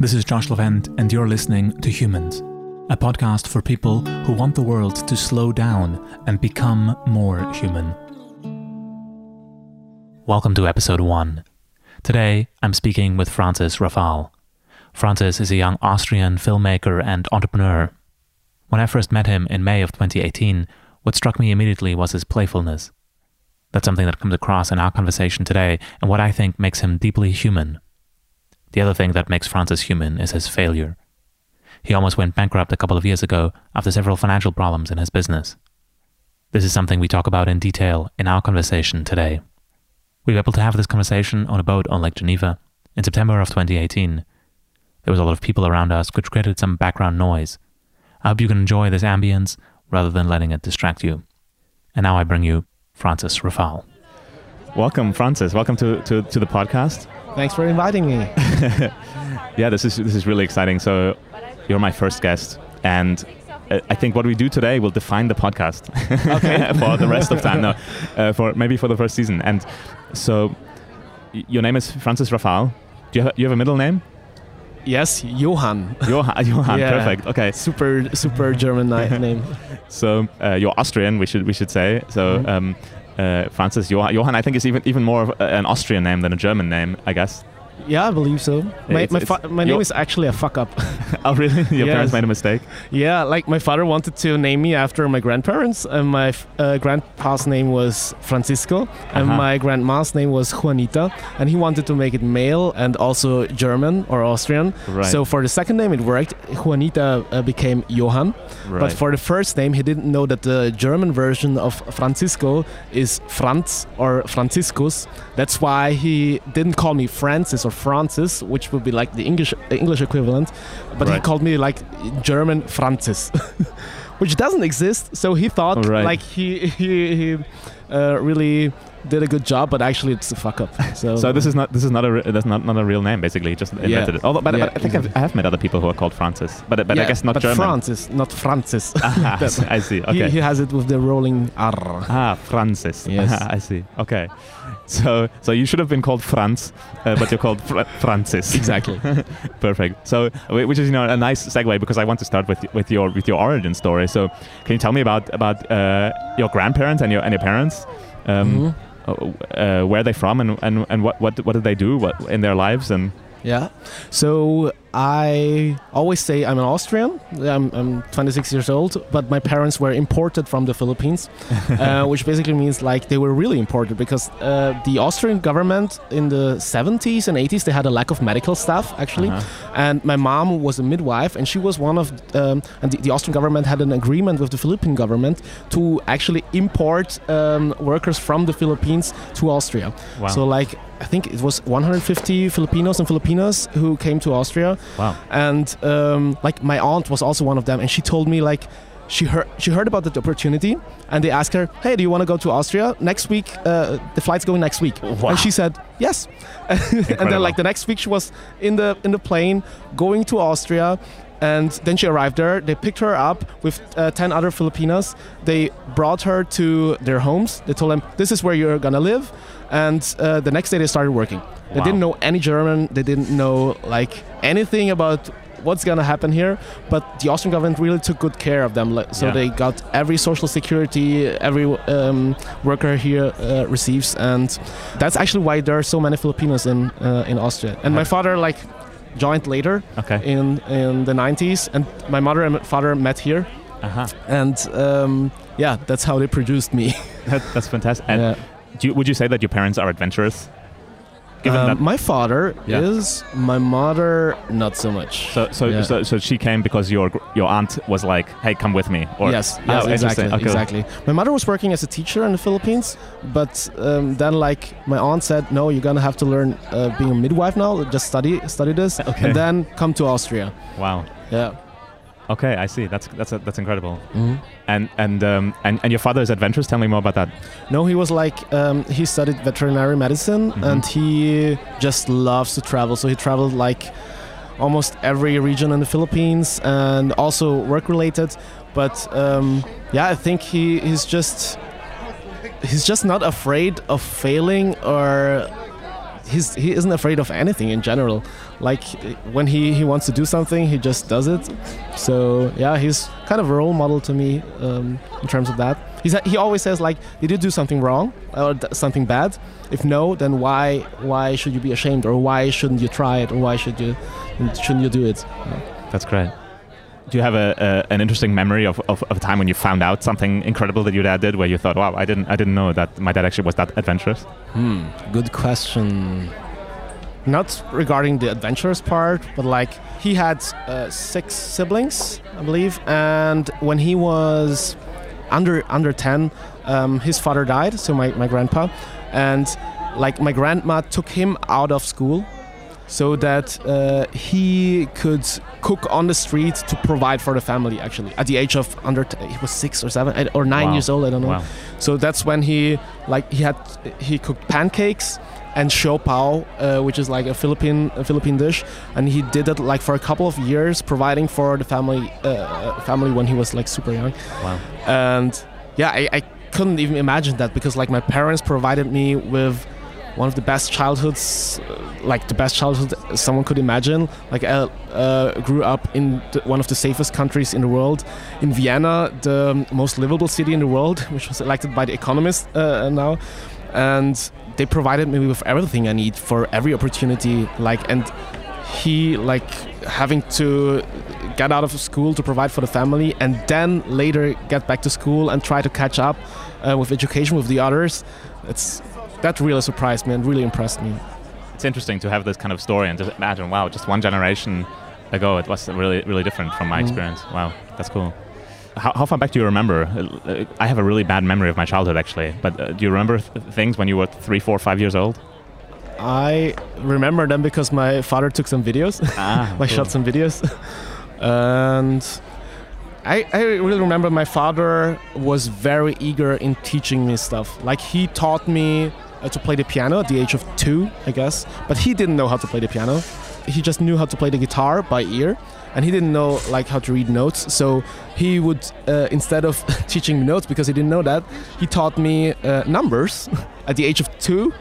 This is Josh Levent, and you're listening to Humans, a podcast for people who want the world to slow down and become more human. Welcome to episode 1. Today, I'm speaking with Francis Rafal. Francis is a young Austrian filmmaker and entrepreneur. When I first met him in May of 2018, what struck me immediately was his playfulness. That's something that comes across in our conversation today, and what I think makes him deeply human. The other thing that makes Francis human is his failure. He almost went bankrupt a couple of years ago after several financial problems in his business. This is something we talk about in detail in our conversation today. We were able to have this conversation on a boat on Lake Geneva in September of 2018. There was a lot of people around us, which created some background noise. I hope you can enjoy this ambience rather than letting it distract you. And now I bring you Francis Rafal. Welcome, Francis. Welcome to, to, to the podcast. Thanks for inviting me. yeah, this is this is really exciting. So, you're my first guest, and uh, I think what we do today will define the podcast okay. for the rest of time. No, uh, for maybe for the first season. And so, your name is Francis Rafal. Do you have, you have a middle name? Yes, Johann. Johann, Johann yeah. perfect. Okay. Super, super German name. So uh, you're Austrian, we should we should say. So mm-hmm. um, Uh, Francis Johann, Johann, I think is even even more an Austrian name than a German name, I guess. Yeah, I believe so. My, It's- my, it's- my name is actually a fuck up. oh really? Your Yes. parents made a mistake. yeah, like my father wanted to name me after my grandparents, and my f- uh, grandpa's name was Francisco, and Uh-huh. my grandma's name was Juanita, and he wanted to make it male and also German or Austrian. Right. So for the second name, it worked. Juanita uh, became Johann. Right. But for the first name, he didn't know that the German version of Francisco is Franz or Franziskus. That's why he didn't call me Francis or Francis, which would be like the English the English equivalent. But he called me like German Francis, which doesn't exist. So he thought Right. like he he, he uh, really did a good job, but actually it's a fuck up. So so this is not this is not a re- that's not, not a real name basically. Just invented it. Although, but, Yeah, but I think I've, I have met other people who are called Francis, but but I guess not but German. Francis, not Francis. Ah, I see. Okay. he has it with the rolling R. Ah, Francis. Yes. I see. Okay. So so you should have been called Franz, uh, but you're called Fr- Francis. Exactly. Perfect. So, which is you know a nice segue because I want to start with with your with your origin story. So, can you tell me about about uh, your grandparents and your and your parents? Um, Mhm. uh, uh, where are they from and, and, and what, what what did they do what, in their lives? And Yeah. So I always say I'm an Austrian. I'm, I'm 26 years old, but my parents were imported from the Philippines, uh, which basically means like they were really imported because uh, the Austrian government in the 70s and 80s they had a lack of medical staff actually, Uh-huh. and my mom was a midwife and she was one of um, and the, the Austrian government had an agreement with the Philippine government to actually import um, workers from the Philippines to Austria. wow So like I think it was 150 Filipinos and Filipinas who came to Austria, wow and um, like my aunt was also one of them, and she told me like she heard she heard about the opportunity, and they asked her, "Hey, do you want to go to Austria next week? Uh, the flight's going next week." Wow. And she said yes, and then like the next week she was in the in the plane going to Austria. And then she arrived there. They picked her up with uh, 10 other Filipinas. They brought her to their homes. They told them, This is where you're gonna live. And uh, the next day they started working. They Wow. didn't know any German. They didn't know like anything about what's gonna happen here. But the Austrian government really took good care of them. So Yeah. they got every social security every um, worker here uh, receives, and that's actually why there are so many Filipinos in uh, in Austria. And my father like joined later okay in in the 90s, and my mother and father met here, uh-huh. and um, yeah, that's how they produced me. that, that's fantastic and Yeah. You, would you say that your parents are adventurous given Um, that my father Yeah. is, my mother not so much. so so, Yeah. so so she came because your your aunt was like hey come with me or yes, Oh, yes, interesting. exactly, Okay. exactly. My mother was working as a teacher in the Philippines, but um, then like my aunt said, no, you're gonna have to learn uh, being a midwife now. Just study, study this, Okay. and then come to Austria. wow Yeah. Okay I see that's that's that's incredible Mm-hmm. and and um and, and your father is adventurous tell me more about that No, he was like um, he studied veterinary medicine Mhm. and he just loves to travel. So he traveled like almost every region in the Philippines and also work related. But um, yeah, I think he he's just he's just not afraid of failing or he's he isn't afraid of anything in general. Like when he he wants to do something, he just does it. So yeah, he's kind of a role model to me um, in terms of that. He's, he always says like, did you do something wrong or something bad? If no, then why why should you be ashamed or why shouldn't you try it or why should you shouldn't you do it? Yeah. That's great. Do you have a, a an interesting memory of, of, of, a time when you found out something incredible that your dad did, where you thought, "Wow, I didn't I didn't know that my dad actually was that adventurous"? Hmm, good question. Not regarding the adventurous part, but like he had uh, six siblings, I believe, and when he was under under ten, um, his father died, so my, my grandpa, and like my grandma took him out of school so that uh, he could cook on the street to provide for the family actually at the age of under t- he was six or seven or nine wow. years old i don't know wow. so that's when he like he had he cooked pancakes and siopao, uh, which is like a Philippine a Philippine dish, and he did it like for a couple of years, providing for the family uh, family when he was like super young. Wow! And yeah, I, I couldn't even imagine that because like my parents provided me with one of the best childhoods, uh, like the best childhood someone could imagine. Like I uh, grew up in the, one of the safest countries in the world, in Vienna, the most livable city in the world, which was elected by the Economist uh, now, and they provided me with everything I need for every opportunity. Like and he like having to get out of school to provide for the family and then later get back to school and try to catch up uh, with education with the others it's that really surprised me and really impressed me. It's interesting to have this kind of story and just imagine, wow, just one generation ago, it was really, really different from my mm. experience. Wow, that's cool. How, how, far back do you remember? Uh, I have a really bad memory of my childhood, actually. But uh, do you remember th- things when you were three, four, five years old? I remember them because my father took some videos. Ah, I cool. shot some videos, and I, I really remember my father was very eager in teaching me stuff. Like he taught me uh, to play the piano at the age of two, I guess. But he didn't know how to play the piano. He just knew how to play the guitar by ear, and he didn't know like how to read notes. So he would uh, instead of teaching me notes because he didn't know that, he taught me uh, numbers at the age of two,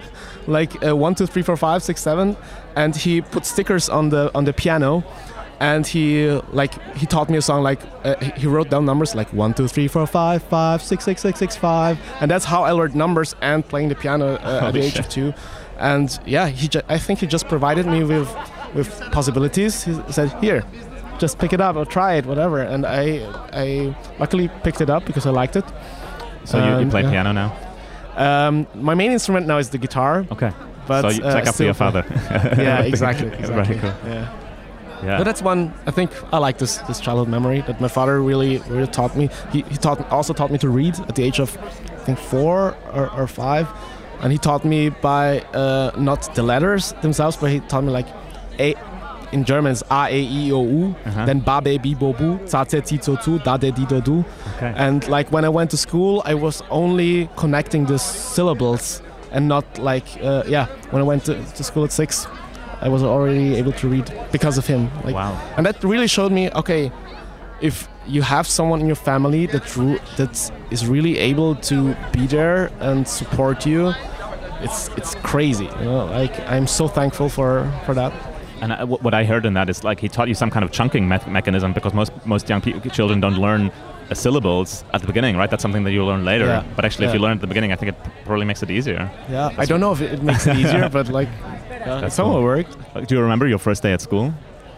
like uh, one, two, three, four, five, six, seven, and he put stickers on the on the piano and he like he taught me a song like uh, he wrote down numbers like one two three four five five six six six six five. And that's how I learned numbers and playing the piano uh, at the age of two. And yeah he I think he just provided me with with possibilities. He said here just pick it up or try it whatever. And I I luckily picked it up because I liked it. So you, you play yeah. piano now? Um, my main instrument now is the guitar. Okay. But so you uh, check up for your father. Yeah exactly, exactly. Cool. yeah yeah. But that's one I think I like this this childhood memory that my father really really taught me. He, he taught also taught me to read at the age of I think four or, or five, and he taught me by uh, not the letters themselves, but he taught me like a in German it's A E I O U, uh-huh. then Ba Be Bi Bo Bu, Za Ze Ti Zo Tu, Da De Di Do Du. Okay. And like when I went to school, I was only connecting the syllables and not like uh, yeah. When I went to, to school at six, I was already able to read because of him. Like, wow. And that really showed me, okay, if you have someone in your family that that is really able to be there and support you, it's it's crazy. You know, like I'm so thankful for for that. And I, what I heard in that is like he taught you some kind of chunking me- mechanism because most most young pe- children don't learn uh, syllables at the beginning, right? That's something that you learn later. Yeah. But actually, yeah. if you learn at the beginning, I think it probably makes it easier. Yeah, That's I don't know if it makes it easier, but like yeah, some cool. worked. Do you remember your first day at school?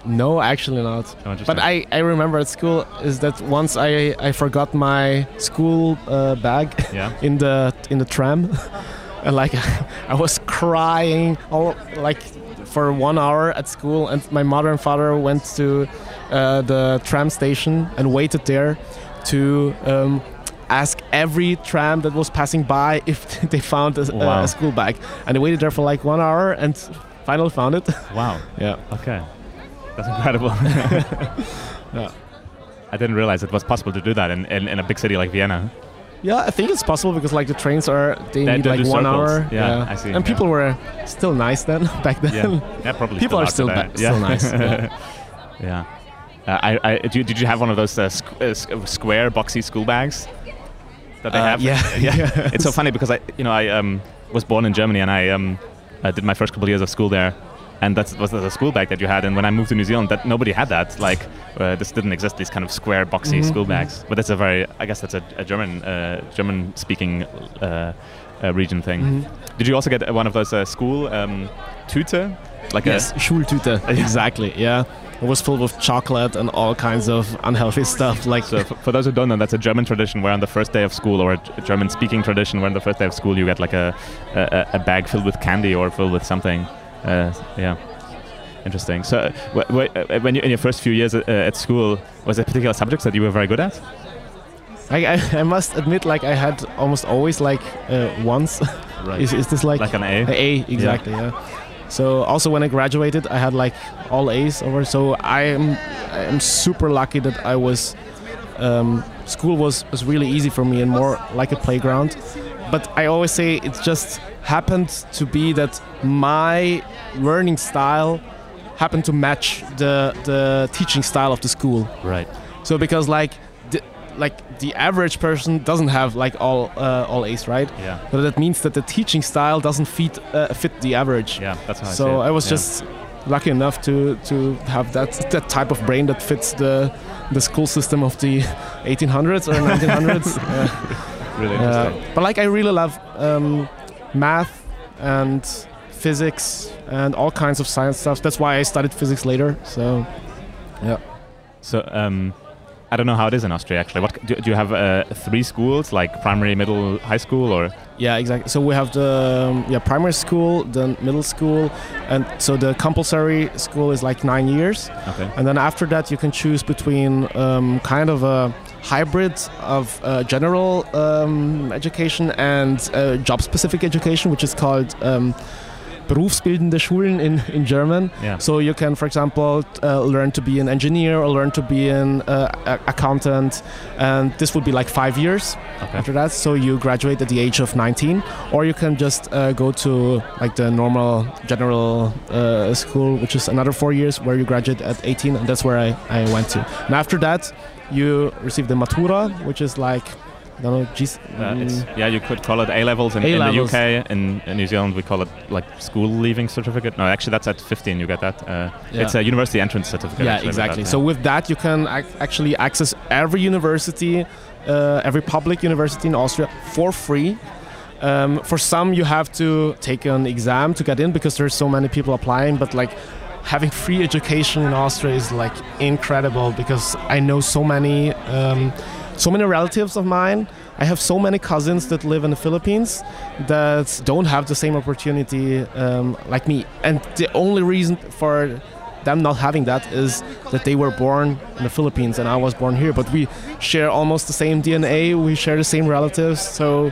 No, actually not. Oh, but I, I remember at school is that once I, I forgot my school uh, bag yeah. in the in the tram, and like I was crying all like for one hour at school, and my mother and father went to uh, the tram station and waited there to um, ask every tram that was passing by if they found a, wow. a, school bag, and they waited there for like one hour and finally found it. Wow. yeah. Okay. That's incredible. yeah. I didn't realize it was possible to do that in, in, in, a big city like Vienna. Yeah, I think it's possible because like the trains are they, they need like one circles. hour. Yeah, yeah, I see. And yeah. people were still nice then back then. Yeah, yeah probably. people still are still, still nice. yeah. Uh, I, I, did, you, did you have one of those uh, squ- uh, square boxy school bags? That they uh, have. Yeah, yeah. it's so funny because I, you know, I um, was born in Germany and I um, I did my first couple of years of school there, and that was the school bag that you had. And when I moved to New Zealand, that nobody had that. Like uh, this didn't exist. These kind of square, boxy Mhm, school mhm. bags. But that's a very, I guess that's a, a German, uh, German-speaking uh, uh, region thing. Mhm. Did you also get one of those uh, school um, Tüte? Like Yes, Schultüte. exactly. Yeah, it was filled with chocolate and all kinds of unhealthy stuff. Like. So for, those who don't know, that's a German tradition where on the first day of school, or a German-speaking tradition, where on the first day of school you get like a a, a bag filled with candy or filled with something. Uh, yeah. Interesting. So, uh, wh- wh- when you in your first few years uh, at school, was there particular subjects that you were very good at? I, I, I must admit, like I had almost always like uh, once. is, is this like Like an A? A exactly? Yeah. So also when I graduated, I had like all A's over. So I am I am super lucky that I was. Um, school was was really easy for me and more like a playground. But I always say it just happened to be that my learning style happened to match the the teaching style of the school. Right. So because like like the average person doesn't have like all uh, all A's, right? Yeah. But that means that the teaching style doesn't fit uh, fit the average. Yeah. That's how I see so it. I was Yeah. just lucky enough to to have that that type of brain that fits the the school system of the 1800s or 1900s. Yeah. really Uh, interesting. but like I really love um, math and physics and all kinds of science stuff. That's why I studied physics later. So yeah. So, um, I don't know how it is in Austria actually. What do, do you have? Uh, three schools, like primary, middle, high school, or Yeah, exactly. So we have the um, yeah primary school, then middle school, and so the compulsory school is like nine years, okay? and then after that you can choose between um, kind of a hybrid of uh, general um, education and uh, job-specific education, which is called um, berufsbildende Schulen in in German. Yeah. So you can, for example, uh, learn to be an engineer or learn to be an uh, accountant, and this would be like five years Okay. after that. So you graduate at the age of 19, or you can just uh, go to like the normal general uh, school, which is another four years, where you graduate at 18, and that's where I, I went to. And after that, you receive the matura, which is like I don't know, Uh, yeah, you could call it A levels in, in the UK. In, in New Zealand, we call it like school leaving certificate. No, actually, that's at 15. You get that. Uh, Yeah. It's a university entrance certificate. yeah, exactly. that, So yeah. with that, you can ac- actually access every university, uh, every public university in Austria for free. Um, for some, you have to take an exam to get in because there's so many people applying. But like having free education in Austria is like incredible because I know so many, um, so many relatives of mine. I have so many cousins that live in the Philippines that don't have the same opportunity um, like me, and the only reason for them not having that is that they were born in the Philippines and I was born here. But we share almost the same DNA, we share the same relatives, so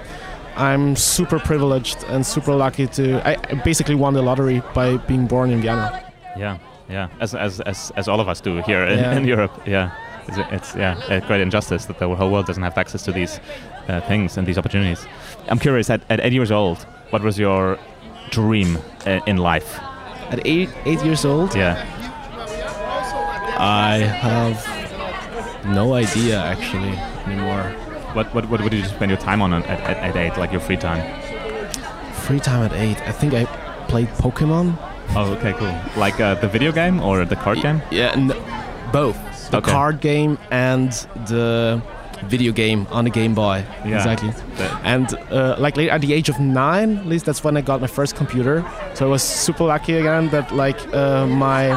I'm super privileged and super lucky to. I basically won the lottery by being born in Vienna. Yeah, yeah. As, as, as, as all of us do here in, Yeah. in Europe. Yeah. It's, it's yeah, a great injustice that the whole world doesn't have access to these uh, things and these opportunities. I'm curious, at, at eight years old, what was your dream uh, in life? At eight eight years old, Yeah. I have no idea actually anymore. What, what, what would you spend your time on at, at, at eight, like your free time? Free time at eight. I think I played Pokemon. Oh, okay, cool. Like uh, the video game or the card game? Yeah, n- both. The Okay. card game and the video game on the Game Boy. Yeah. Exactly. And uh, like at the age of nine, at least that's when I got my first computer. So I was super lucky again that like uh, my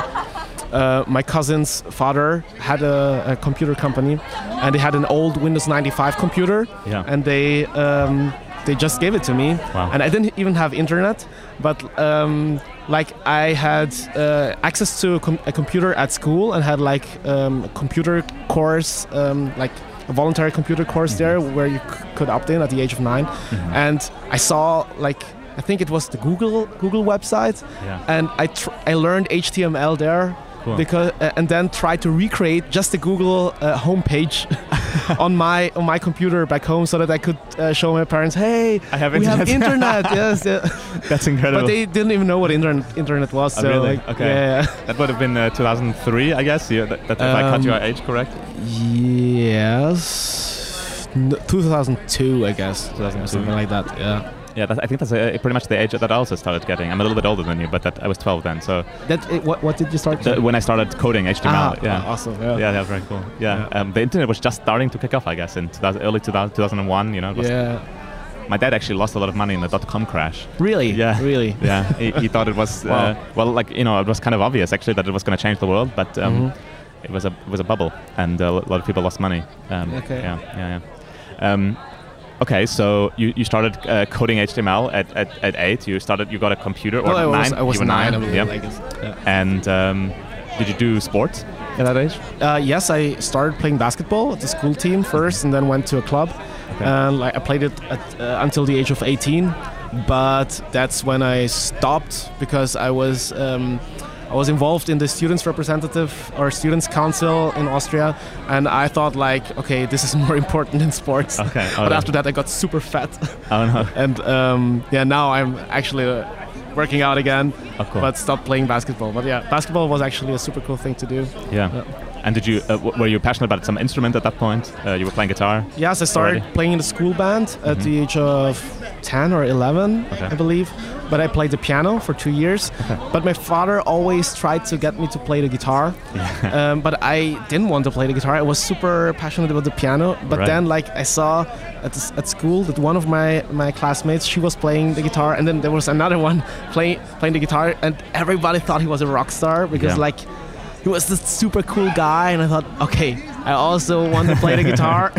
uh, my cousin's father had a, a computer company, and they had an old Windows 95 computer, Yeah. and they um, they just gave it to me, Wow. and I didn't even have internet, but um, like I had uh, access to a, com- a computer at school and had like um, a computer course, um, like a voluntary computer course there where you c- could opt in at the age of 9 Mhm. and I saw like I think it was the Google Google website, Yeah. and I tr- I learned HTML there. Cool. Because uh, and then try to recreate just the Google uh, homepage on my on my computer back home so that I could uh, show my parents, hey, I have we have internet. internet. yes, yeah. That's incredible. but they didn't even know what internet internet was. Oh, So really? like, Okay. yeah. that would have been uh, 2003, I guess. Yeah, that, that if I cut Um, your age correct. Yes. N- 2002, I guess. 2002. Something like that. Yeah. Yeah. I think that's uh pretty much the age that I also started getting. I'm a little bit older than you, but that I was 12 then. So That it, what, what did you start? the, when I started coding HTML, ah, yeah. awesome. Yeah. Yeah, very cool. Yeah, Yeah. Um, the internet was just starting to kick off, I guess, in 2000, early 2000, 2001. You know, Yeah. my dad actually lost a lot of money in the dot-com crash. Really? Yeah. Really? Yeah, he, he thought it was Wow. uh, well, like you know, it was kind of obvious actually that it was going to change the world, but um, Mhm. it was a it was a bubble, and uh, a lot of people lost money. Um, Okay. Yeah, yeah, yeah. Okay, so you, you started uh, coding HTML at, at, at eight. You started. You got a computer or Well, I was, nine. I was nine. nine. I believe, yeah. like yeah. And um, did you do sports at that age? Uh, yes, I started playing basketball at the school team first, and then went to a club. Okay. And like, I played it at, uh, until the age of 18, but that's when I stopped because I was um, I was involved in the students representative or students council in Austria, and I thought like, okay, this is more important than sports. Okay. Oh, But after that, I got super fat, oh no. and um, yeah, now I'm actually uh, working out again, but stopped playing basketball. But yeah, basketball was actually a super cool thing to do. yeah. yeah. And did you uh, w- were you passionate about some instrument at that point? Uh, you were playing guitar. Yes, I started Already? playing in the school band at Mhm. the age of 10 or 11, Okay. I believe. But I played the piano for two years. But my father always tried to get me to play the guitar. um, but I didn't want to play the guitar. I was super passionate about the piano. But Right. then, like, I saw at, at school that one of my, my classmates, she was playing the guitar. And then there was another one play, playing the guitar. And everybody thought he was a rock star because, Yeah. like, he was this super cool guy. And I thought, okay, I also want to play the guitar.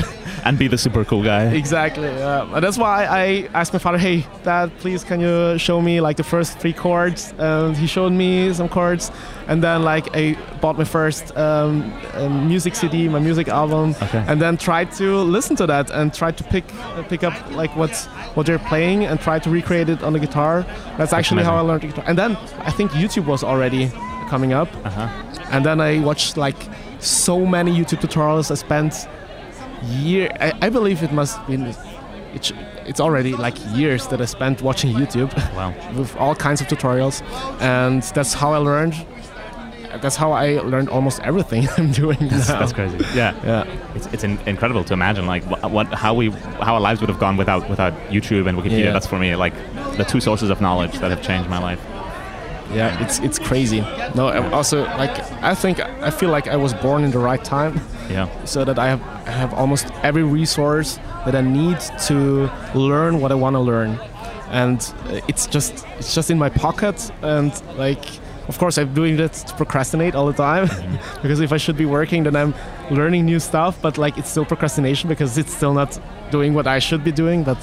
And be the super cool guy. Exactly. Yeah. And that's why I asked my father, "Hey, Dad, please can you show me like the first three chords?" And he showed me some chords, and then like I bought my first um, um, music CD, my music album, Okay. and then tried to listen to that and tried to pick uh, pick up like what what they're playing and try to recreate it on the guitar. That's actually how I learned the guitar. And then I think YouTube was already coming up, Uh-huh. and then I watched like so many YouTube tutorials. I spent year. I, I believe it must be. It's, it's already like years that I spent watching YouTube Wow. with all kinds of tutorials, and that's how I learned. That's how I learned almost everything I'm doing That's, now. that's crazy. Yeah. Yeah. It's, it's in, incredible to imagine like what, what how we how our lives would have gone without without YouTube and Wikipedia. Yeah. That's for me like the two sources of knowledge that have changed my life. Yeah, it's it's crazy. No, also like I think I feel like I was born in the right time, Yeah. so that I have I have almost every resource that I need to learn what I want to learn, and it's just it's just in my pocket. And like, of course, I'm doing that to procrastinate all the time, because if I should be working, then I'm learning new stuff. But like, it's still procrastination because it's still not doing what I should be doing. But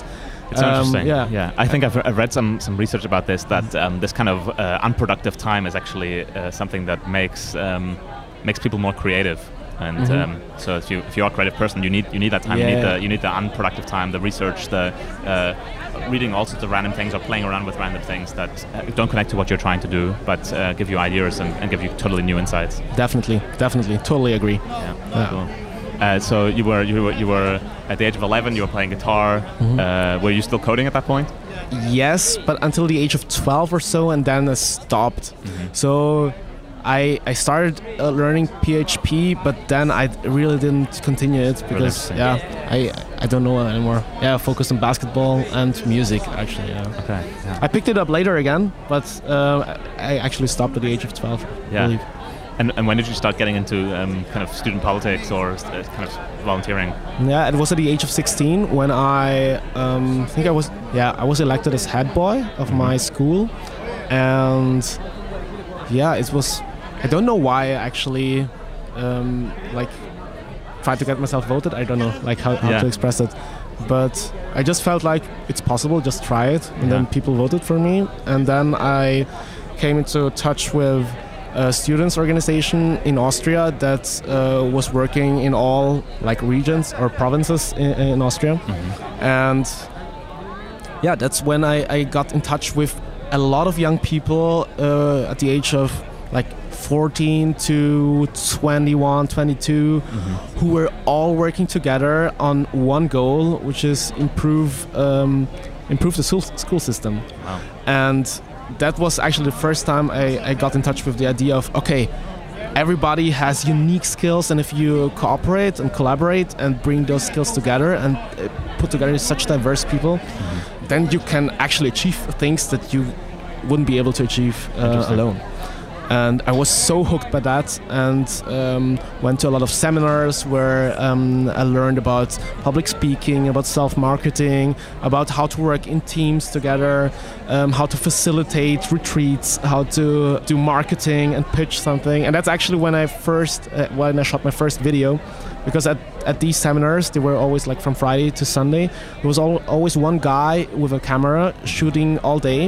It's um, interesting. Yeah. yeah. I think I've, I've read some, some research about this that um, this kind of uh, unproductive time is actually uh, something that makes um, makes people more creative. And Mhm. um, so if you if you are a creative person, you need you need that time. You need Yeah. the you need the unproductive time, the research, the uh, reading all sorts of random things or playing around with random things that uh, don't connect to what you're trying to do, but uh, give you ideas and, and give you totally new insights. Definitely, definitely, totally agree. Yeah. Yeah. Cool. Uh, so you were you were you were at the age of 11. You were playing guitar. Mm-hmm. Uh, were you still coding at that point? Yes, but until the age of 12 or so, and then I stopped. So I I started uh, learning PHP, but then I really didn't continue it because yeah, I I don't know anymore. Yeah, I focused on basketball and music actually. Yeah. Okay. Yeah. I picked it up later again, but uh, I actually stopped at the age of 12. I Yeah. believe. And, and when did you start getting into um, kind of student politics or uh, kind of volunteering? Yeah, it was at the age of 16 when I um, think I was yeah I was elected as head boy of my school, and yeah, it was I don't know why I actually um, like tried to get myself voted. I don't know like how, how Yeah. to express it, but I just felt like it's possible. Just try it, and then people voted for me, and then I came into touch with a students organization in Austria that uh, was working in all like regions or provinces in, in Austria, and yeah, that's when I, I got in touch with a lot of young people uh, at the age of like 14 to 21, 22, who were all working together on one goal, which is improve um, improve the school, school system. Wow. and that was actually the first time I, I got in touch with the idea of okay everybody has unique skills and if you cooperate and collaborate and bring those skills together and uh, put together such diverse people then you can actually achieve things that you wouldn't be able to achieve uh, alone. And I was so hooked by that, and um, went to a lot of seminars where um, I learned about public speaking, about self-marketing, about how to work in teams together, um, how to facilitate retreats, how to do marketing and pitch something. And that's actually when I first, uh, when I shot my first video, because at, at these seminars they were always like from Friday to Sunday. There was al- always one guy with a camera shooting all day,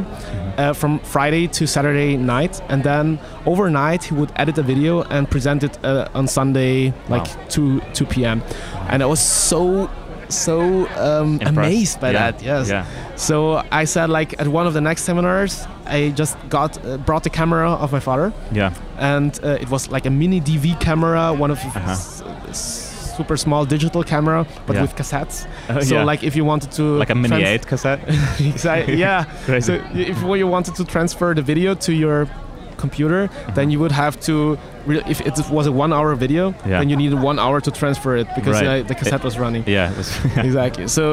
uh, from Friday to Saturday night, and then overnight he would edit a video and present it uh, on Sunday like Wow. 2 2 p.m. And I was so so um, amazed by Yeah. that. Yes. Yeah. So I said like at one of the next seminars, I just got uh, brought the camera of my father, Yeah. and uh, it was like a mini DV camera, one of Uh-huh. s- s- super small digital camera, but Yeah. with cassettes. Oh, so yeah. like if you wanted to like a mini eight cassette. Exactly. Yeah. Crazy. So if you wanted to transfer the video to your computer, then you would have to. Re- if it was a one-hour video, Yeah. then you needed one hour to transfer it because Right. uh, the cassette was running. yeah. it was- exactly. So.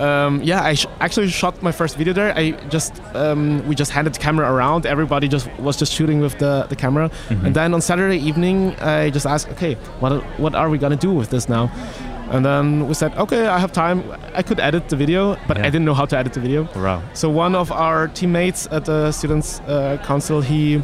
Um, yeah, I sh- actually shot my first video there. I just um, we just handed the camera around. Everybody just was just shooting with the, the camera, Mhm. and then on Saturday evening, I just asked, okay, what what are we gonna do with this now? And then we said, okay, I have time. I could edit the video, but Yeah. I didn't know how to edit the video. Wow. So one of our teammates at the Students uh, Council, he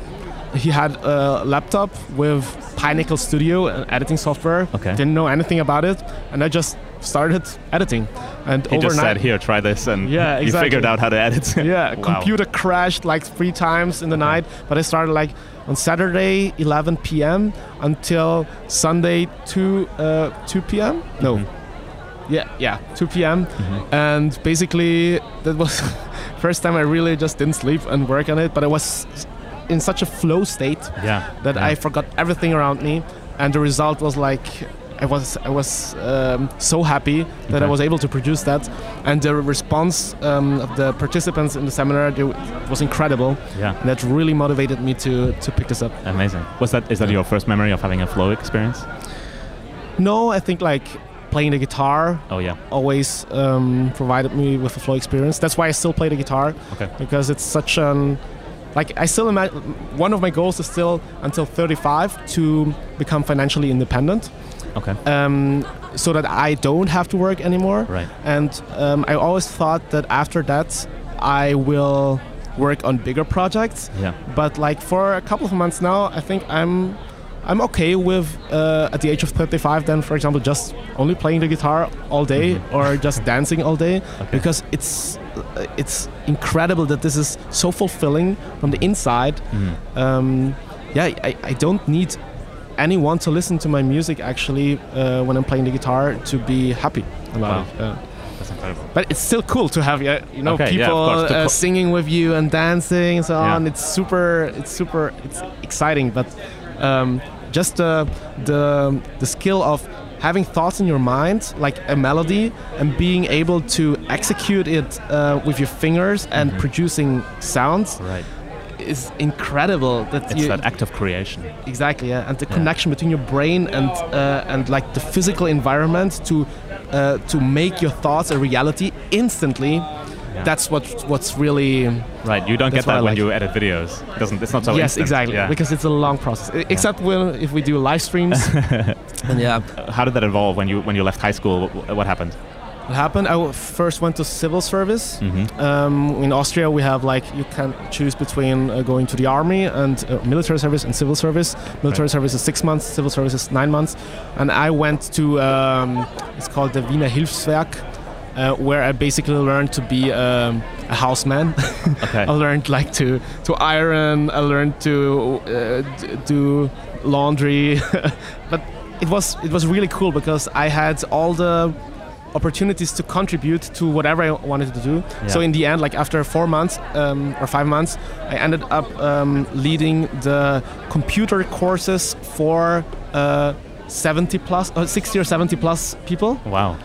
he had a laptop with Pinnacle Studio, editing software. Okay. Didn't know anything about it, and I just started editing. And He just said, "Here, try this," and Yeah, you figured out how to edit. yeah, Wow. computer crashed like three times in the Okay. night. But I started like on Saturday 11 p.m. until Sunday 2 uh, 2 p.m. No. Mhm. Yeah, yeah, 2 p.m. Mhm. And basically, that was first time I really just didn't sleep and work on it. But I was in such a flow state Yeah. that yeah. I forgot everything around me, and the result was like I was I was um, so happy that I was able to produce that, and the response um, of the participants in the seminar they, was incredible. Yeah. That really motivated me to to pick this up. Amazing. Was that is that Yeah. your first memory of having a flow experience? No, I think like playing the guitar Oh yeah. always um, provided me with a flow experience. That's why I still play the guitar Okay. because it's such an like I still imagine one of my goals is still until 35 to become financially independent. Okay. um, so that I don't have to work anymore. Right. And um, I always thought that after that, I will work on bigger projects. Yeah. But like for a couple of months now, I think I'm I'm okay with uh, at the age of 35. Then, for example, just only playing the guitar all day Mhm. or just dancing all day, Okay. because it's it's incredible that this is so fulfilling from the inside Mhm. um, yeah, I, I don't need anyone to listen to my music actually uh, when I'm playing the guitar to be happy about Wow. it. Uh, That's incredible. but it's still cool to have uh, you know Okay, people to uh, singing with you and dancing and so Yeah. on. It's super, it's super, it's exciting. But um, just the the the skill of having thoughts in your mind, like a melody, and being able to execute it uh, with your fingers and Mhm. producing sounds Right. Is incredible. That It's you, that act of creation. Exactly, yeah, and the Yeah. connection between your brain and uh, and like the physical environment to uh, to make your thoughts a reality instantly. Yeah. That's what what's really Right. You don't get what I that when you edit videos. It doesn't. It's not so. yes, instant. exactly, Yeah. because it's a long process. Except when if we do live streams. and yeah, How did that evolve when you when you left high school? What, what happened? What happened? I first went to civil service. Mm-hmm. Um, in Austria, we have like you can choose between uh, going to the army and uh, military service and civil service. Military Right. service is six months, civil service is nine months, and I went to um, it's called the Wiener Hilfswerk, uh, where I basically learned to be um, a houseman. Okay. I learned like to to iron. I learned to uh, d- do laundry, but it was it was really cool because I had all the opportunities to contribute to whatever I wanted to do. So in the end, like after four months um, or five months, I ended up um, leading the computer courses for uh, 70 plus, uh, 60 or 70 plus people. Wow.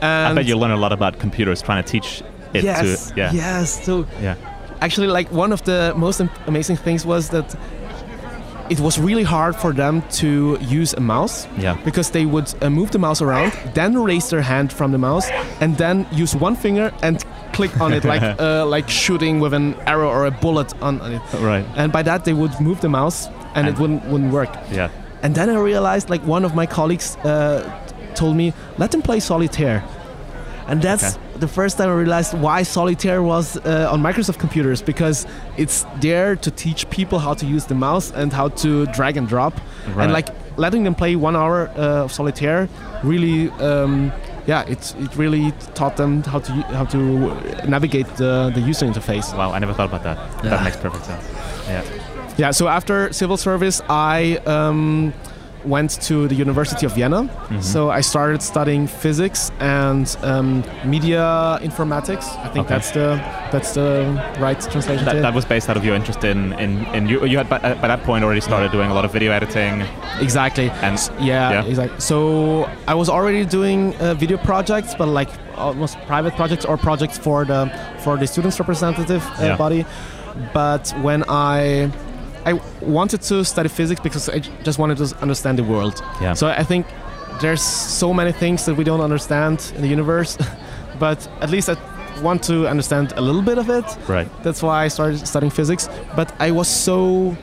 And I bet you learn a lot about computers trying to teach it yes, to. Yeah. yes. So Yeah. actually like one of the most amazing things was that it was really hard for them to use a mouse Yeah. because they would uh, move the mouse around then raise their hand from the mouse and then use one finger and click on it, like uh, like shooting with an arrow or a bullet on, on it. Right. And by that, they would move the mouse, and, And- it wouldn't wouldn't work. Yeah. And then I realized, like one of my colleagues uh, told me, let them play solitaire. And that's the first time I realized why solitaire was uh, on Microsoft computers because it's there to teach people how to use the mouse and how to drag and drop. Right. And like letting them play one hour uh, of solitaire really, um, yeah, it it really taught them how to how to navigate the, the user interface. Wow, I never thought about that. Yeah. That makes perfect sense. Yeah. Yeah, so after civil service, I um, went to the University of Vienna. Mm-hmm. So I started studying physics and um, media informatics. I think Okay. that's the that's the right translation. That, that was based out of your interest in, in, in you, you had by, by that point already started doing a lot of video editing exactly. and Yeah, Yeah. exactly. So I was already doing uh, video projects, but like almost private projects or projects for the for the students representative uh, Yeah. body. But when I I wanted to study physics because I just wanted to understand the world. Yeah. So I think there's so many things that we don't understand in the universe, but at least I want to understand a little bit of it. right. That's why I started studying physics. But I was so.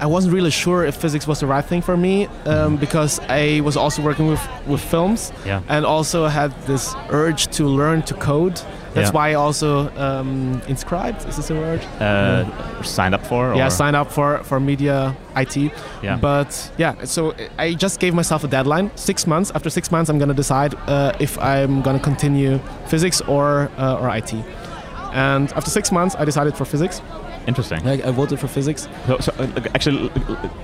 I wasn't really sure if physics was the right thing for me um, because I was also working with, with films Yeah. and also had this urge to learn to code. That's Yeah. why I also um, inscribed, is this a word? Uh, signed up for? Yeah, signed up for, for media IT. Yeah. But yeah, so I just gave myself a deadline six months. After six months, I'm going to decide uh, if I'm going to continue physics or, uh, or IT. And after six months, I decided for physics. Interesting. I, I voted for physics. So, so uh, actually,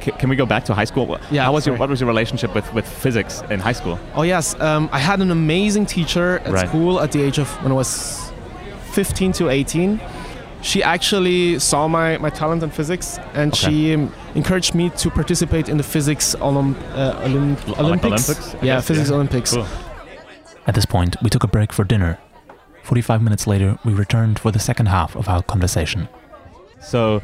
can we go back to high school? Yeah, How was your, what was your relationship with, with physics in high school? Oh yes, um, I had an amazing teacher at Right. school at the age of when I was 15 to 18. She actually saw my, my talent in physics and Okay. she um, encouraged me to participate in the physics Olymp- uh, Olymp- Like Olympics. Olympics, yeah, guess, physics yeah. Olympics. Cool. At this point, we took a break for dinner. 45 minutes later, we returned for the second half of our conversation. So,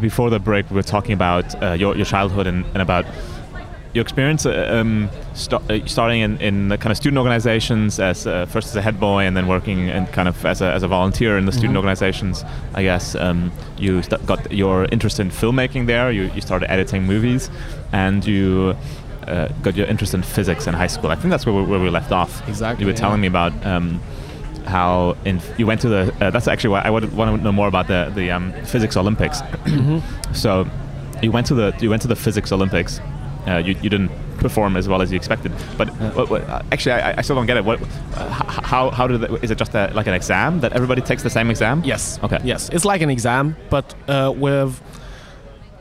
before the break, we were talking about uh, your, your childhood and, and about your experience uh, um, sta- uh, starting in, in the kind of student organizations as uh, first as a head boy and then working and kind of as a, as a volunteer in the student Mhm. organizations. I guess um, you st- got your interest in filmmaking there. You, you started editing movies, and you uh, got your interest in physics in high school. I think that's where we, where we left off. Exactly. You were telling me about. Um, how in you went to the uh, that's actually why I want to know more about the the um, physics Olympics. So you went to the you went to the physics Olympics. Uh, you, you didn't perform as well as you expected, but what, what, uh, actually I, I still don't get it. What uh, how how did is it just a, like an exam that everybody takes the same exam? Yes. Okay. Yes, it's like an exam, but uh, with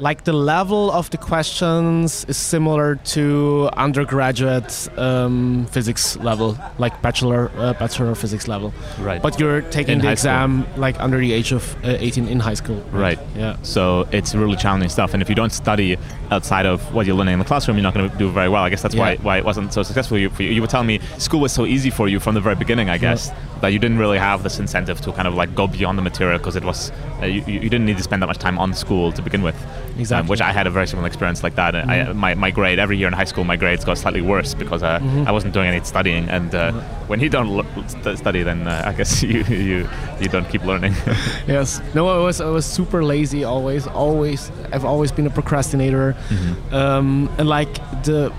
like the level of the questions is similar to undergraduate um, physics level, like bachelor uh, bachelor physics level. Right. But you're taking In the high school. exam like under the age of uh, 18 in high school. Right. Yeah. So it's really challenging stuff, and if you don't study outside of what you're learning in the classroom, you're not going to do very well. I guess that's why Yeah. why it wasn't so successful for you. You were telling me school was so easy for you from the very beginning. I guess that you didn't really have this incentive to kind of like go beyond the material because it was uh, you, you didn't need to spend that much time on school to begin with. Exactly. Um, which I had a very similar experience like that. I, Mhm. my, my grade every year in high school, my grades got slightly worse because uh, Mhm. I wasn't doing any studying. And uh, when you don't l- st- study, then uh, I guess you, you you don't keep learning. Yes. No, I was I was super lazy always. Always. I've always been a procrastinator. Mhm. Um, and like the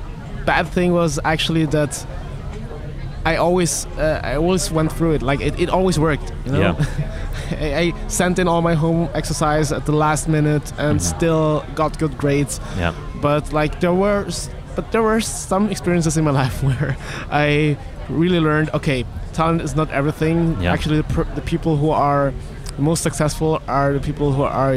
bad thing was actually that I always uh, I always went through it. Like it, it always worked. You know. Yeah. I, I sent in all my home exercise at the last minute and Mhm. still got good grades. yeah. But like there were, but there were some experiences in my life where I really learned. Okay, talent is not everything. Yeah. Actually, the, per- the people who are most successful are the people who are.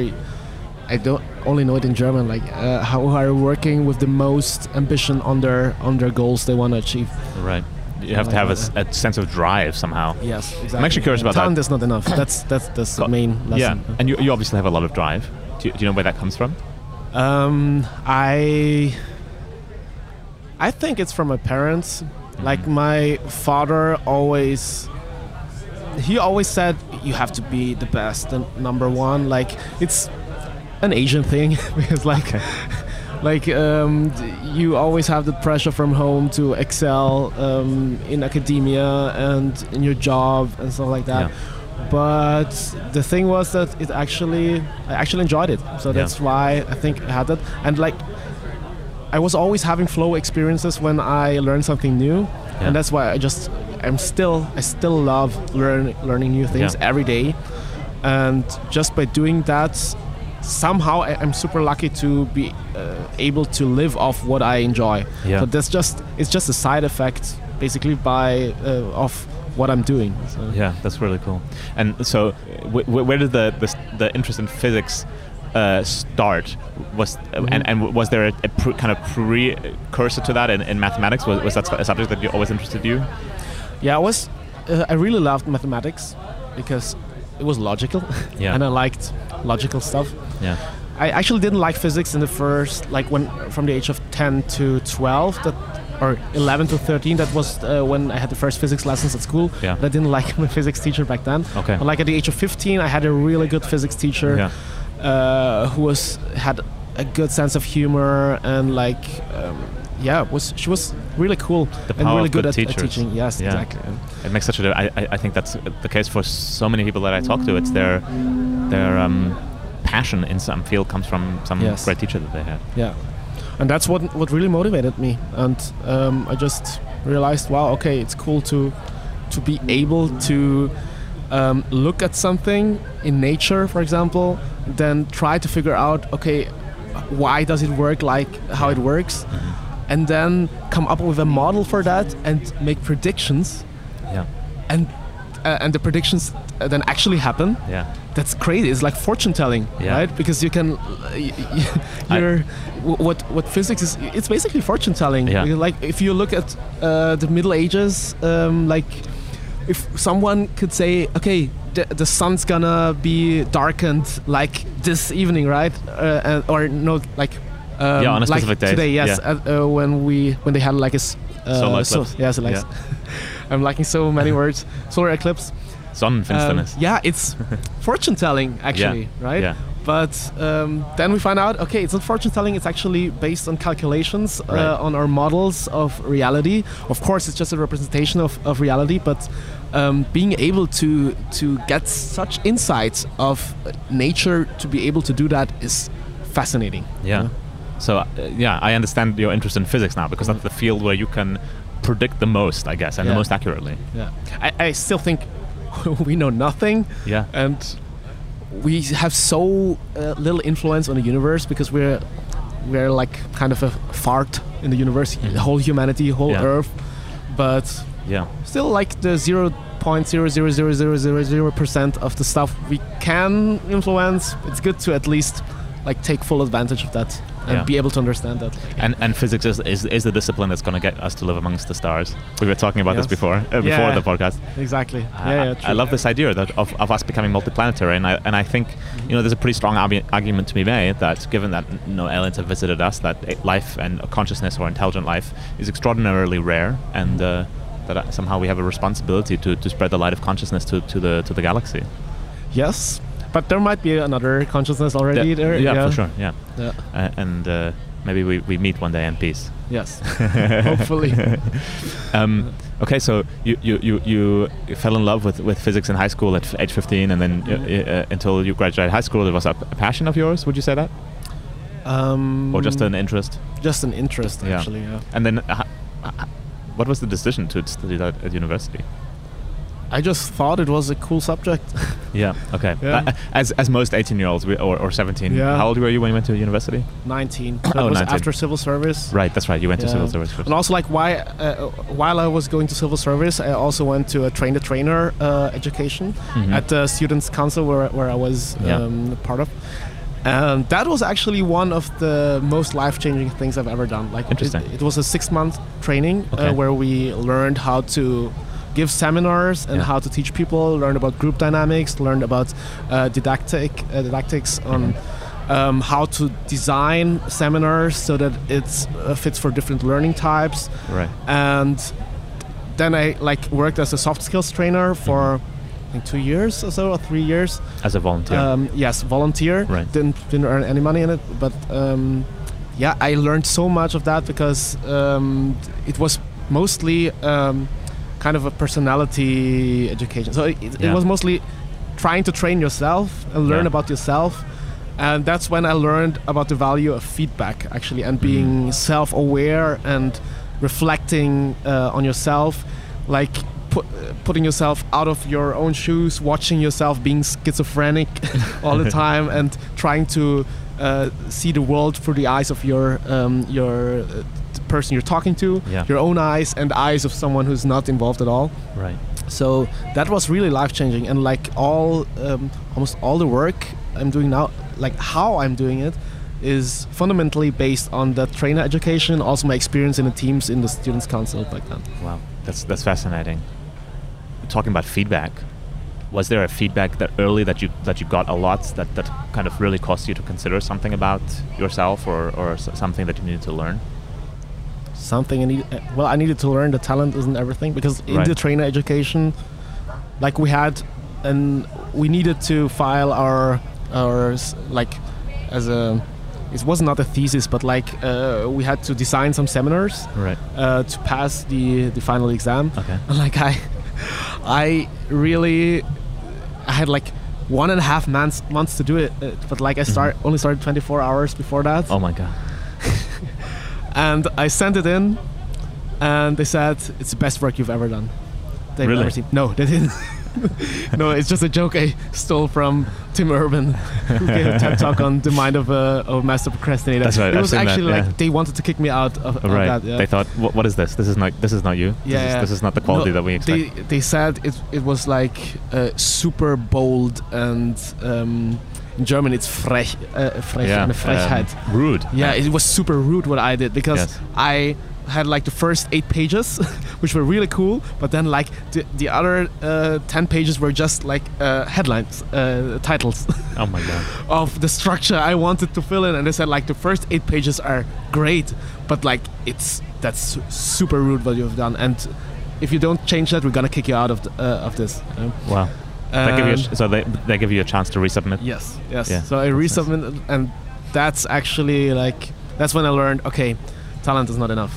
I don't only know it in German. Like uh, how who are working with the most ambition on their on their goals they want to achieve. Right. You have to have a sense of drive somehow. Yes, exactly. I'm actually curious about that. talent is not enough. That's that's that's the main lesson. Yeah, and you, you obviously have a lot of drive. Do you, do you know where that comes from? Um, I I think it's from my parents. Like Mm-hmm. my father always he always said you have to be the best and number one. Like it's an Asian thing because like like um, you always have the pressure from home to excel um, in academia and in your job and stuff like that. Yeah. but the thing was that it actually I actually enjoyed it. So Yeah. that's why I think I had that. And like I was always having flow experiences when I learned something new, Yeah. and that's why I just I'm still I still love learn learning new things Yeah. every day, and just by doing that, somehow I, I'm super lucky to be uh, able to live off what I enjoy. Yeah. So that's just it's just a side effect basically by uh, of what I'm doing. So. Yeah, that's really cool. And so, w- w- where did the, the the interest in physics uh, start? Was Mhm. and, and was there a, a pr- kind of precursor to that in, in mathematics? Was, was that a subject that you always interested you? Yeah, I was. Uh, I really loved mathematics because it was logical, Yeah. and I liked logical stuff. Yeah. I actually didn't like physics in the first, like when from the age of 10 to 12, that or 11 to 13. That was uh, when I had the first physics lessons at school. Yeah. But I didn't like my physics teacher back then. Okay. But like at the age of 15, I had a really good physics teacher Yeah. uh, who was had a good sense of humor and like. Um, yeah, was she was really cool The and really good good at, at teaching. Yes, Yeah. exactly. It makes such a. I, I- I think that's the case for so many people that I talk to. It's their their um, passion in some field comes from some Yes. great teacher that they had. Yeah, and that's what what really motivated me. And um, I just realized, wow, okay, it's cool to to be able to um, look at something in nature, for example, then try to figure out, okay, why does it work like how it works, and then come up with a model for that and make predictions, Yeah. and uh, and the predictions uh, then actually happen Yeah. that's crazy. It's like fortune telling, Yeah. right? Because you can, y- you're, w- what what physics is. It's basically fortune telling. Yeah. Like if you look at uh, the Middle Ages, um, like if someone could say, okay, the, the sun's gonna be darkened like this evening, right? Uh, or no, like. Um, Yeah, on a like specific date, Today, yes, yeah. uh, uh, when we when they had like a uh, Solar so- eclipse. yeah, solar Yeah. I'm liking so many words. Solar eclipse. Sonnenfinsternis. Um, yeah, it's fortune telling actually, right? Yeah. But um, then we find out, okay, it's not fortune telling. It's actually based on calculations Right. uh, on our models of reality. Of course, it's just a representation of, of reality, but um, being able to to get such insights of nature to be able to do that is fascinating. Yeah. So uh, yeah, I understand your interest in physics now because that's the field where you can predict the most, I guess, and the most accurately. Yeah. I, I still think we know nothing. Yeah. and we have so uh, little influence on the universe because we're we're like kind of a fart in the universe, the whole humanity, whole Mm-hmm. Yeah. Earth, but Yeah. still like the zero point zero zero zero zero zero zero percent of the stuff we can influence. It's good to at least like take full advantage of that and Yeah. be able to understand that. And and physics is, is, is the discipline that's going to get us to live amongst the stars. We were talking about Yes. this before uh, before Yeah. the podcast. Exactly. I- yeah, yeah. I, love this idea that of, of us becoming multiplanetary, and I and I think you know there's a pretty strong argu- argument to be made that given that no aliens have visited us, that life and consciousness or intelligent life is extraordinarily rare, and uh, that uh, somehow we have a responsibility to, to spread the light of consciousness to, to the to the galaxy. Yes, but there might be another consciousness already That- there. yeah, for sure. Yeah, Yeah. uh, and uh, maybe we, we meet one day in peace. Yes. Hopefully. Um, okay, so you, you, you, you fell in love with, with physics in high school at age 15, and then uh, uh, until you graduated high school, it was a, passion of yours. Would you say that, Um, or just an interest? just an interest actually. Yeah. And then, uh, what was the decision to study that at university? I just thought it was a cool subject. Yeah. Okay. Yeah. Uh, as as most 18 year olds or, or 17. Yeah. How old were you when you went to university? 19. That Oh, was 19. after civil service. Right. That's right. You went to civil service first. And also, like, why? Uh, while I was going to civil service, I also went to a train the trainer uh, education Mhm. at the students' council where, where I was Yeah. um, part of. And that was actually one of the most life-changing things I've ever done. Like, it, Interesting. it was a six-month training Okay. uh, where we learned how to give seminars and Yeah. how to teach people, learn about group dynamics, learn about uh, didactic uh, didactics on Mm-hmm. um, how to design seminars so that it uh, fits for different learning types Right. and then I like worked as a soft skills trainer for I think two years or so or three years. As a volunteer. Um, yes, volunteer. Right. Didn't didn't earn any money in it, but um, yeah, I learned so much of that because um, it was mostly um, kind of a personality education. So it, it Yeah. was mostly trying to train yourself and learn Yeah. about yourself. And that's when I learned about the value of feedback, actually, and being self aware and reflecting uh, on yourself, like put, uh, putting yourself out of your own shoes, watching yourself being schizophrenic all the time, and trying to uh, see the world through the eyes of your um, your uh, person you're talking to, Yeah. your own eyes, and the eyes of someone who's not involved at all. Right. So that was really life changing, and like all, um, almost all the work I'm doing now, like how I'm doing it, is fundamentally based on the trainer education, also my experience in the teams in the students' council back then. Wow, that's that's fascinating. Talking about feedback, was there a feedback that early that you that you got a lot that, that kind of really caused you to consider something about yourself or, or something that you needed to learn? Something I need. Well, I needed to learn that talent isn't everything because in Right. the trainer education, like we had, and we needed to file our our like as a. It was not a thesis, but like uh, we had to design some seminars Right. uh, to pass the the final exam. Okay. And like I, I really, I had like one and a half months months to do it, uh, but like I start only started 24 hours before that, Oh my god. And I sent it in, and they said it's the best work you've ever done. They've Really? ever seen. No, they didn't. no, it's just a joke I stole from Tim Urban, who gave a TED talk on the mind of a, of a master procrastinator. That's right, It I've was seen that, actually yeah. like they wanted to kick me out of, of right. that. Yeah. They thought, what, what is this? This is not this is not you. Yeah, This, yeah. is, this is not the quality No, that we expect. They, they said it, it was like uh, super bold and um, in German it's frech, uh, frech yeah. eine Frechheit. um, rude. yeah, it was super rude what I did because Yes. I had like the first eight pages, which were really cool, but then like the, the other uh, ten pages were just like uh, headlines, uh, titles Oh my god. of the structure I wanted to fill in, and they said like the first eight pages are great, but like it's that's super rude what you've done, and if you don't change that, we're gonna kick you out of the, uh, of this. Um, Wow. Give you a so they they give you a chance to resubmit. yes, yes. Yeah, so I that's nice. resubmitted, and that's actually like that's when I learned okay, talent is not enough.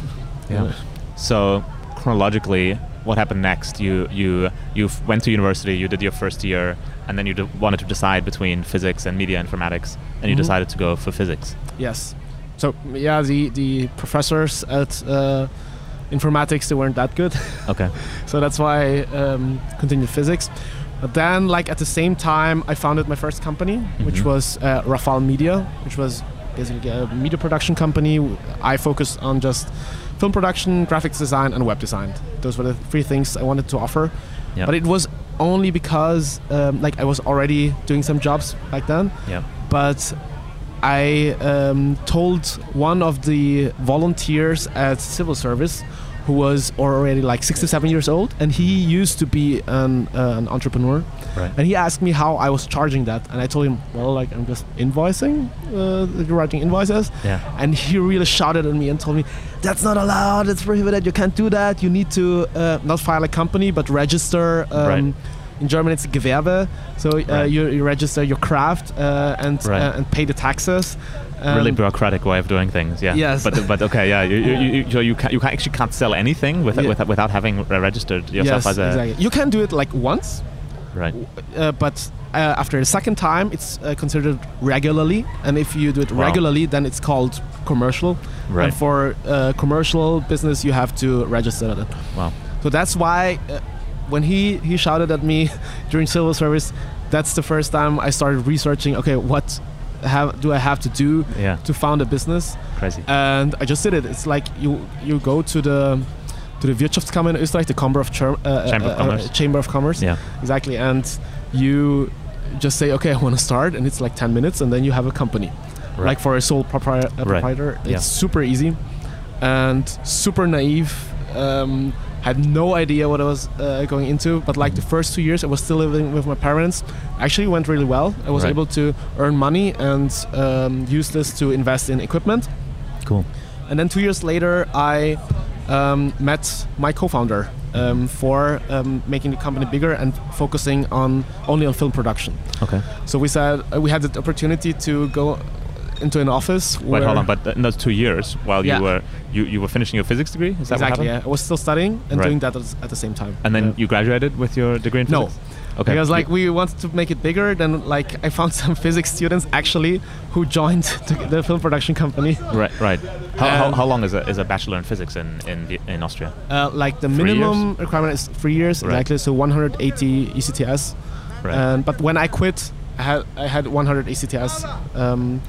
Yeah. So chronologically, what happened next? You you you went to university. You did your first year, and then you d- wanted to decide between physics and media informatics, and you Mhm. decided to go for physics. Yes. So yeah, the the professors at uh, informatics they weren't that good. Okay. so that's why I um, continued physics. But then, like at the same time, I founded my first company, which Mhm. was uh, Raphael Media, which was basically a media production company. I focused on just film production, graphics design, and web design. Those were the three things I wanted to offer. Yeah. But it was only because, um, like, I was already doing some jobs back then. Yeah. But I um, told one of the volunteers at civil service who was already like 67 years old and he used to be an, uh, an entrepreneur Right. and he asked me how I was charging that and I told him well like I'm just invoicing uh, writing invoices Yeah. and he really shouted at me and told me that's not allowed it's prohibited you can't do that you need to uh, not file a company but register um, Right. in German it's Gewerbe so uh, Right. you, you register your craft uh, and Right. uh, and pay the taxes really Um, bureaucratic way of doing things. Yeah. Yes. But but okay. Yeah. You you, you, you, you, can, you can actually can't sell anything with, Yeah. with, without having registered yourself yes, as a exactly. You can do it like once, right. uh, but uh, after the second time, it's uh, considered regularly. And if you do it Wow. regularly, then it's called commercial. Right. And for uh, commercial business, you have to register it. Wow. So that's why uh, when he he shouted at me during civil service, that's the first time I started researching. Okay, what have do I have to do Yeah. to found a business? Crazy. and I just did it. It's like you you go to the to the Wirtschaftskammer in Österreich, the Chamber of, Cher- uh, Chamber of uh, uh, Commerce. Chamber of Commerce. Yeah. Exactly, and you just say, okay, I want to start, and it's like ten minutes, and then you have a company. Right. Like for a sole propri- uh, proprietor, it's Yeah. super easy and super naive. Um, had no idea what I was uh, going into, but like the first two years, I was still living with my parents. Actually, went really well. I was Right. able to earn money and um, use this to invest in equipment. Cool. And then two years later, I um, met my co-founder um, for um, making the company bigger and focusing on only on film production. Okay. So we said uh, we had the opportunity to go into an office. Wait, hold on. But in those two years, while Yeah. you were you, you were finishing your physics degree, is that exactly, yeah. I was still studying and Right. doing that at, the same time. And then Yeah. you graduated with your degree in no, physics. Okay. Because like we wanted to make it bigger, then like I found some physics students actually who joined the, film production company. right, right. How, how, Um, how long is a, is a bachelor in physics in in, the- in Austria? Uh, like the Three minimum requirement is three years Right. exactly, so 180 ECTS. Right. And but when I quit, I had I had 100 ECTS. Um,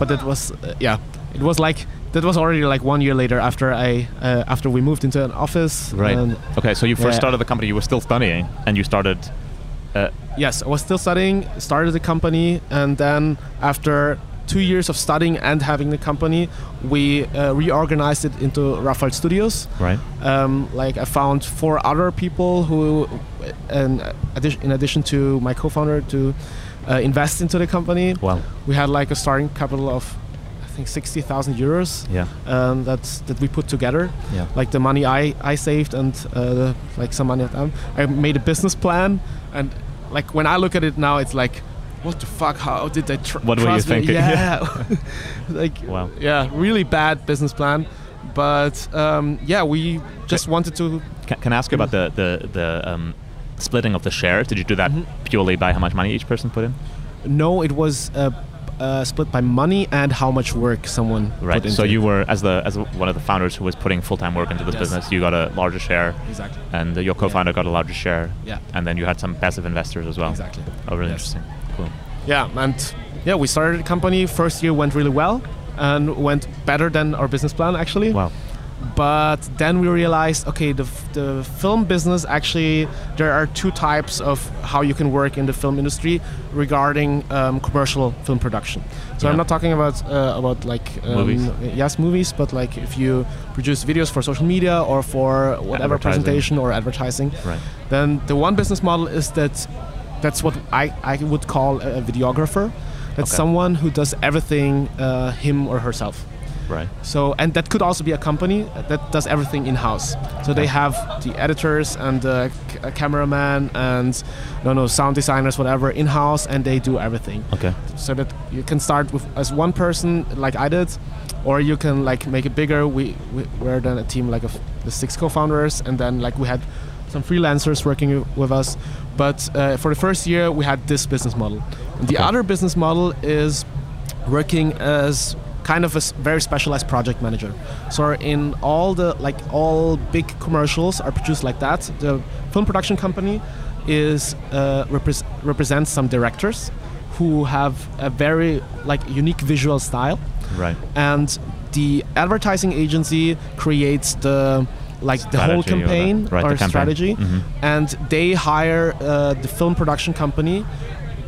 but it was uh, yeah, it was like that was already like one year later after I uh, after we moved into an office. right. And okay. So you first Yeah. started the company. You were still studying, and you started. Uh, yes, I was still studying, started the company, and then after two years of studying and having the company, we uh, reorganized it into Raphael Studios. right. um, like I found four other people who, in addition, in addition to my co-founder, to uh, invest into the company. Well. We had like a starting capital of, I think, sixty thousand euros. Yeah. Um, that's that we put together. Yeah. Like the money I, I saved and uh, the, like some money. I made a business plan, and like when I look at it now, it's like. What the fuck? How did they tr- What were you trust me? thinking? Yeah, like Wow. yeah, really bad business plan. But um, yeah, we just wanted to. Can, can I ask you about the the the um, splitting of the shares? Did you do that Mhm. purely by how much money each person put in? No, it was uh, uh, split by money and how much work someone Right. So you were as the as one of the founders who was putting full time work into this Yes. business. You got a larger share, exactly. and your co-founder got a larger share, Yeah. and then you had some passive investors as well. Exactly. Oh, really Yes. interesting. Cool. Yeah, and yeah, we started the company. First year went really well and went better than our business plan actually. Wow. But then we realized, okay, the, the film business actually, there are two types of how you can work in the film industry regarding um, commercial film production. So Yeah. I'm not talking about uh, about like um, Movies. yes, movies, but like if you produce videos for social media or for whatever presentation or advertising, Right. then the one business model is that that's what I, I would call a videographer. That's Okay. someone who does everything uh, him or herself. Right. So, and that could also be a company that does everything in house. So they have the editors and the c- cameraman and no, no, sound designers, whatever, in house, and they do everything. Okay. So that you can start with as one person, like I did, or you can like make it bigger. We, we we're then a team like of the six co-founders, and then like we had some freelancers working with us. But uh, for the first year, we had this business model. And the Okay. other business model is working as kind of a very specialized project manager. So in all the like all big commercials are produced like that. The film production company is uh, repres represents some directors who have a very like unique visual style Right. and the advertising agency creates the like the whole Strategy or the- campaign right, or campaign. strategy Mhm. and they hire uh, the film production company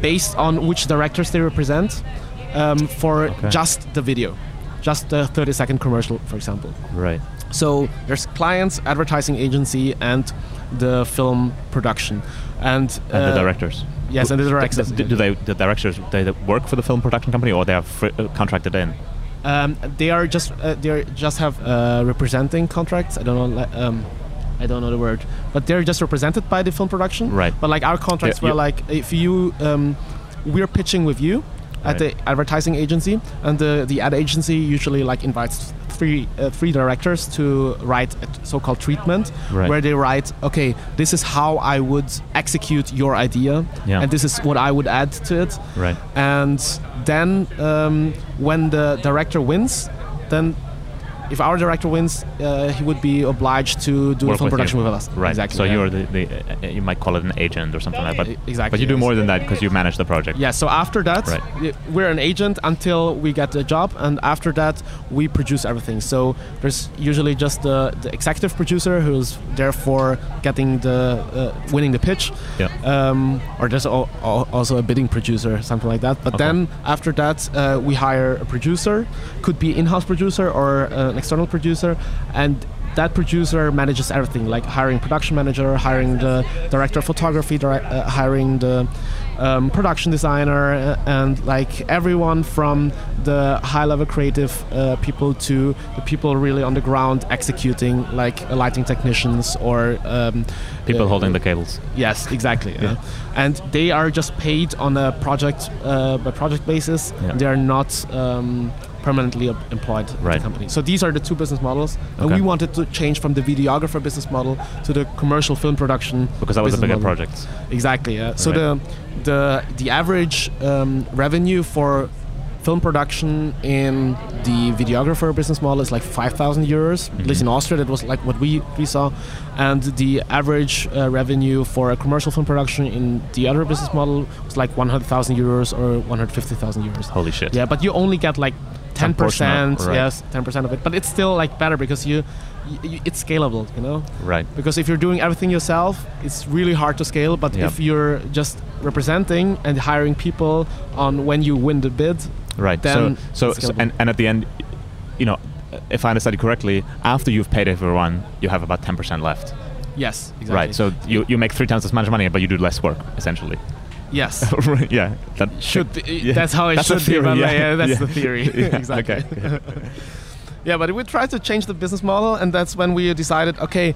based on which directors they represent um, for Okay. just the video just the 30 second commercial for example Right. so there's clients advertising agency and the film production and, And the uh, directors. yes and the directors do, do they the directors they work for the film production company or they are fr- uh, contracted in? Um, they are just uh, they are just have uh, representing contracts. I don't know. Um, I don't know the word, but they're just represented by the film production. Right. But like our contracts Yeah, were like if you um, we're pitching with you Right. at the advertising agency, and the the ad agency usually like invites three uh, three directors to write a so-called treatment, Right. where they write, okay, this is how I would execute your idea, Yeah. and this is what I would add to it Right. and then um, when the director wins then if our director wins uh, he would be obliged to do Work a film with production you. with us Right. exactly So yeah. you're the, the uh, you might call it an agent or something like that. But exactly but you do more than that because you manage the project. yeah so after that Right. we're an agent until we get the job and after that we produce everything so there's usually just the, the executive producer who's there for getting the uh, winning the pitch Yeah. um, or there's al- al- also a bidding producer, something like that. But Okay. then after that, uh, we hire a producer, could be in-house producer or uh, an external producer, and that producer manages everything, like hiring production manager, hiring the director of photography, direct, uh, hiring the um, production designer, uh, and like everyone from the high-level creative uh, people to the people really on the ground executing, like lighting technicians or um, People uh, holding the cables. Yes, exactly. Yeah. yeah. And they are just paid on a project uh, by project basis. Yeah. They are not um, permanently em- employed Right. the company. So these are the two business models, and Okay. we wanted to change from the videographer business model to the commercial film production Because that was a bigger model. project. Exactly. Yeah. So Right. the the the average um, revenue for film production in the videographer business model is like 5,000 euros. At least in Austria, that was like what we, we saw. And the average uh, revenue for a commercial film production in the other business model was like 100,000 euros or 150,000 euros. Holy shit. Yeah, but you only get like 10 Some portion of- percent. right. Yes, 10 percent of it. But it's still like better because you, you, it's scalable. You know. Right. Because if you're doing everything yourself, it's really hard to scale. But Yeah. if you're just representing and hiring people on when you win the bid, Right. then so, so, so and, and at the end, you know, if I understand you correctly, after you've paid everyone, you have about 10% left. yes, exactly. Right. So you, you make three times as much money, but you do less work, essentially. Yes. Yeah. That should be, Yeah. that's how it That's should be. theory, But yeah. yeah, that's Yeah. the theory. Yeah, exactly. okay, yeah, but we tried to change the business model, and that's when we decided, okay,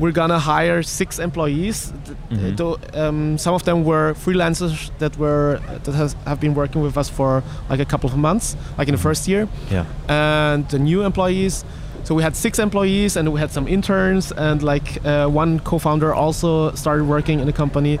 we're gonna hire six employees. Mhm. though, um, some of them were freelancers that were that has, have been working with us for like a couple of months, like in the first year. Yeah. and the new employees. So we had six employees, and we had some interns, and like uh, one co-founder also started working in the company,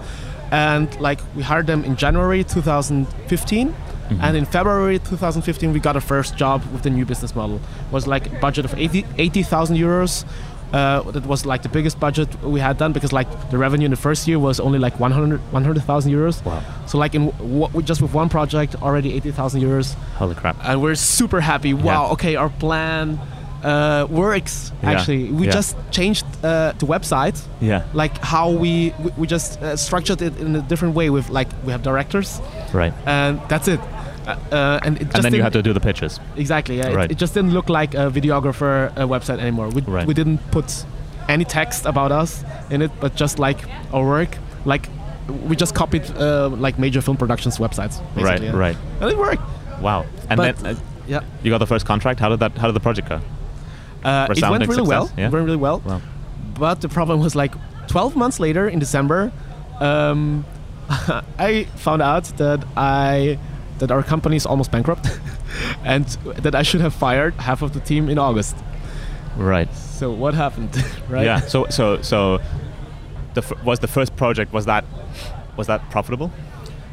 and like we hired them in January 2015. Mhm. And in February 2015, we got our first job with the new business model. It was like a budget of 80 80,000 euros. Uh, that was like the biggest budget we had done because like the revenue in the first year was only like 100 100,000 euros. Wow. So like in w- just with one project, already 80,000 euros Holy crap. and we're super happy. Wow, okay, our plan uh, works. Yeah, Actually, we yeah. just changed uh, the website, Yeah. like how we we, we just uh, structured it in a different way. With like we have directors, Right. and that's it. Uh, uh, and it just And then you had to do the pitches. exactly. Yeah, it- Right. it, just didn't look like a videographer website anymore. We Right. we didn't put any text about us in it, but just like our work, like. We just copied uh, like major film productions websites, basically, Right. yeah. Right. and it worked. Wow. And But- then Yeah, you got the first contract. How did that? How did the project go? Uh, it went really well. yeah? It went really well. Wow. But the problem was like 12 months later in December, um, I found out that I that our company is almost bankrupt, and that I should have fired half of the team in August. Right. So what happened, right? Yeah. So so so, the f- was the first project was that was that profitable?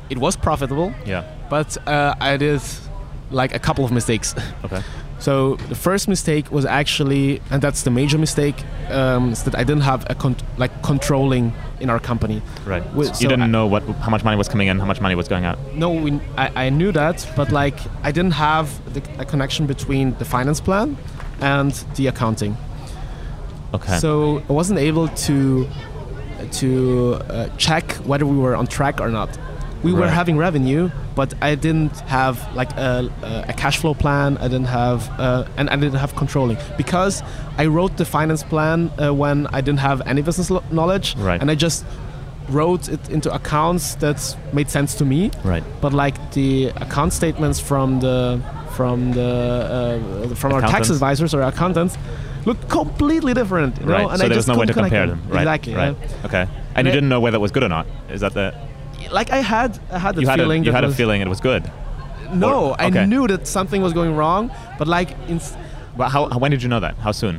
It was profitable, Yeah. but uh, I did like a couple of mistakes. Okay. So the first mistake was actually, and that's the major mistake, um, is that I didn't have a con- like controlling in our company. Right. Well, you didn't I- know what how much money was coming in, how much money was going out. No, we, I, I knew that, but like I didn't have the, a connection between the finance plan and the accounting. Okay. So I wasn't able to to uh, check whether we were on track or not. We were having revenue, but I didn't have like a, a cash flow plan. I didn't have uh, and I didn't have controlling because I wrote the finance plan uh, when I didn't have any business lo- knowledge, Right. and I just wrote it into accounts that made sense to me right. but like the account statements from the from the uh, from our tax advisors or accountants look completely different. You know? right. And so I there was no way to compare them. Right. Exactly. Right. yeah. Okay. And, And you I- didn't know whether it was good or not. Is that the? Like I had I had the feeling a, you had a feeling it was good. No, or- I knew that something was going wrong, but like in But how, how when did you know that? How soon?